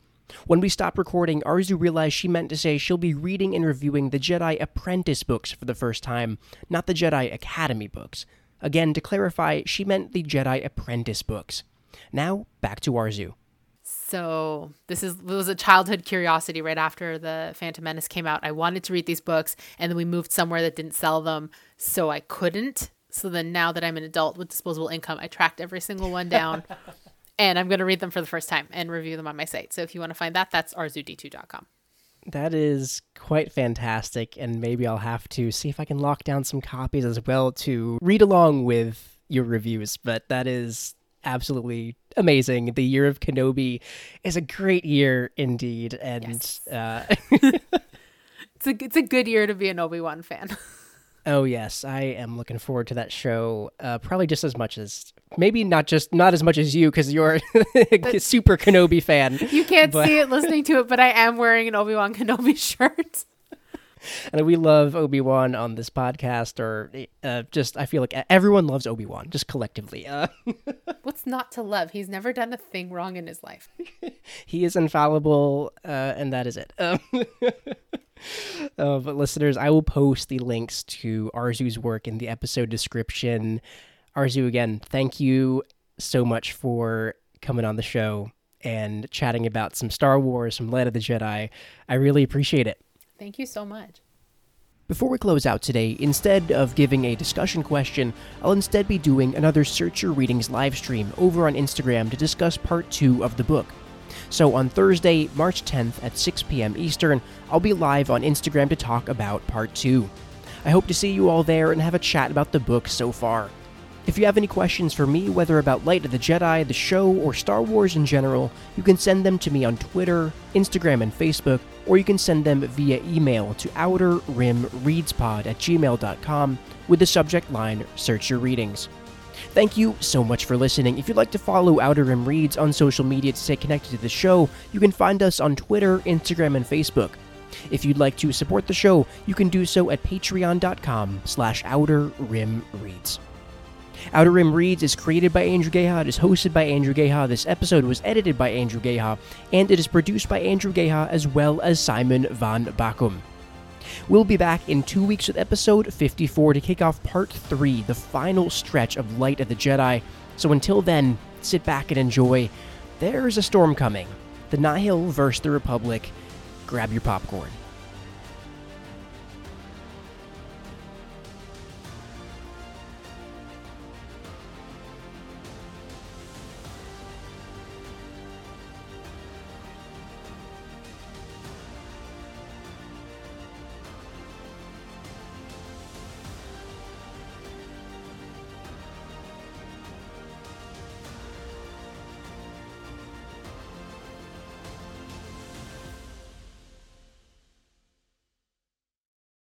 When we stopped recording, Arzu realized she meant to say she'll be reading and reviewing the Jedi Apprentice books for the first time, not the Jedi Academy books. Again, to clarify, she meant the Jedi Apprentice books. Now, back to Arzu. So this is was a childhood curiosity right after the Phantom Menace came out. I wanted to read these books and then we moved somewhere that didn't sell them, so I couldn't. So then now that I'm an adult with disposable income, I tracked every single one down and I'm going to read them for the first time and review them on my site. So if you want to find that, that's arzud2.com. That is quite fantastic, and maybe I'll have to see if I can lock down some copies as well to read along with your reviews. But that is absolutely amazing. The year of Kenobi is a great year indeed, and Yes. uh, It's a it's a good year to be an Obi Wan fan. oh yes, I am looking forward to that show. Uh, probably just as much as maybe not just not as much as you because you're a super Kenobi fan. You can't But- see it listening to it, but I am wearing an Obi Wan Kenobi shirt. And we love Obi Wan on this podcast, or uh, just I feel like everyone loves Obi Wan, just collectively. Uh, What's not to love? He's never done a thing wrong in his life. he is infallible, uh, and that is it. Um, uh, but listeners, I will post the links to Arzu's work in the episode description. Arzu, again, thank you so much for coming on the show and chatting about some Star Wars, some Light of the Jedi. I really appreciate it. Thank you so much. Before we close out today, instead of giving a discussion question, I'll instead be doing another Search Your Readings live stream over on Instagram to discuss part 2 of the book. So on Thursday, March 10th at 6 p.m. Eastern, I'll be live on Instagram to talk about part 2. I hope to see you all there and have a chat about the book so far. If you have any questions for me, whether about Light of the Jedi, the show, or Star Wars in general, you can send them to me on Twitter, Instagram, and Facebook, or you can send them via email to outerrimreadspod at gmail.com with the subject line Search Your Readings. Thank you so much for listening. If you'd like to follow Outer Rim Reads on social media to stay connected to the show, you can find us on Twitter, Instagram, and Facebook. If you'd like to support the show, you can do so at patreon.com slash outer rim reads. Outer Rim Reads is created by Andrew Geha, it is hosted by Andrew Geha, this episode was edited by Andrew Geha, and it is produced by Andrew Geha as well as Simon van Bakum. We'll be back in two weeks with episode 54 to kick off part 3, the final stretch of Light of the Jedi. So until then, sit back and enjoy. There's a storm coming. The Nihil versus the Republic. Grab your popcorn.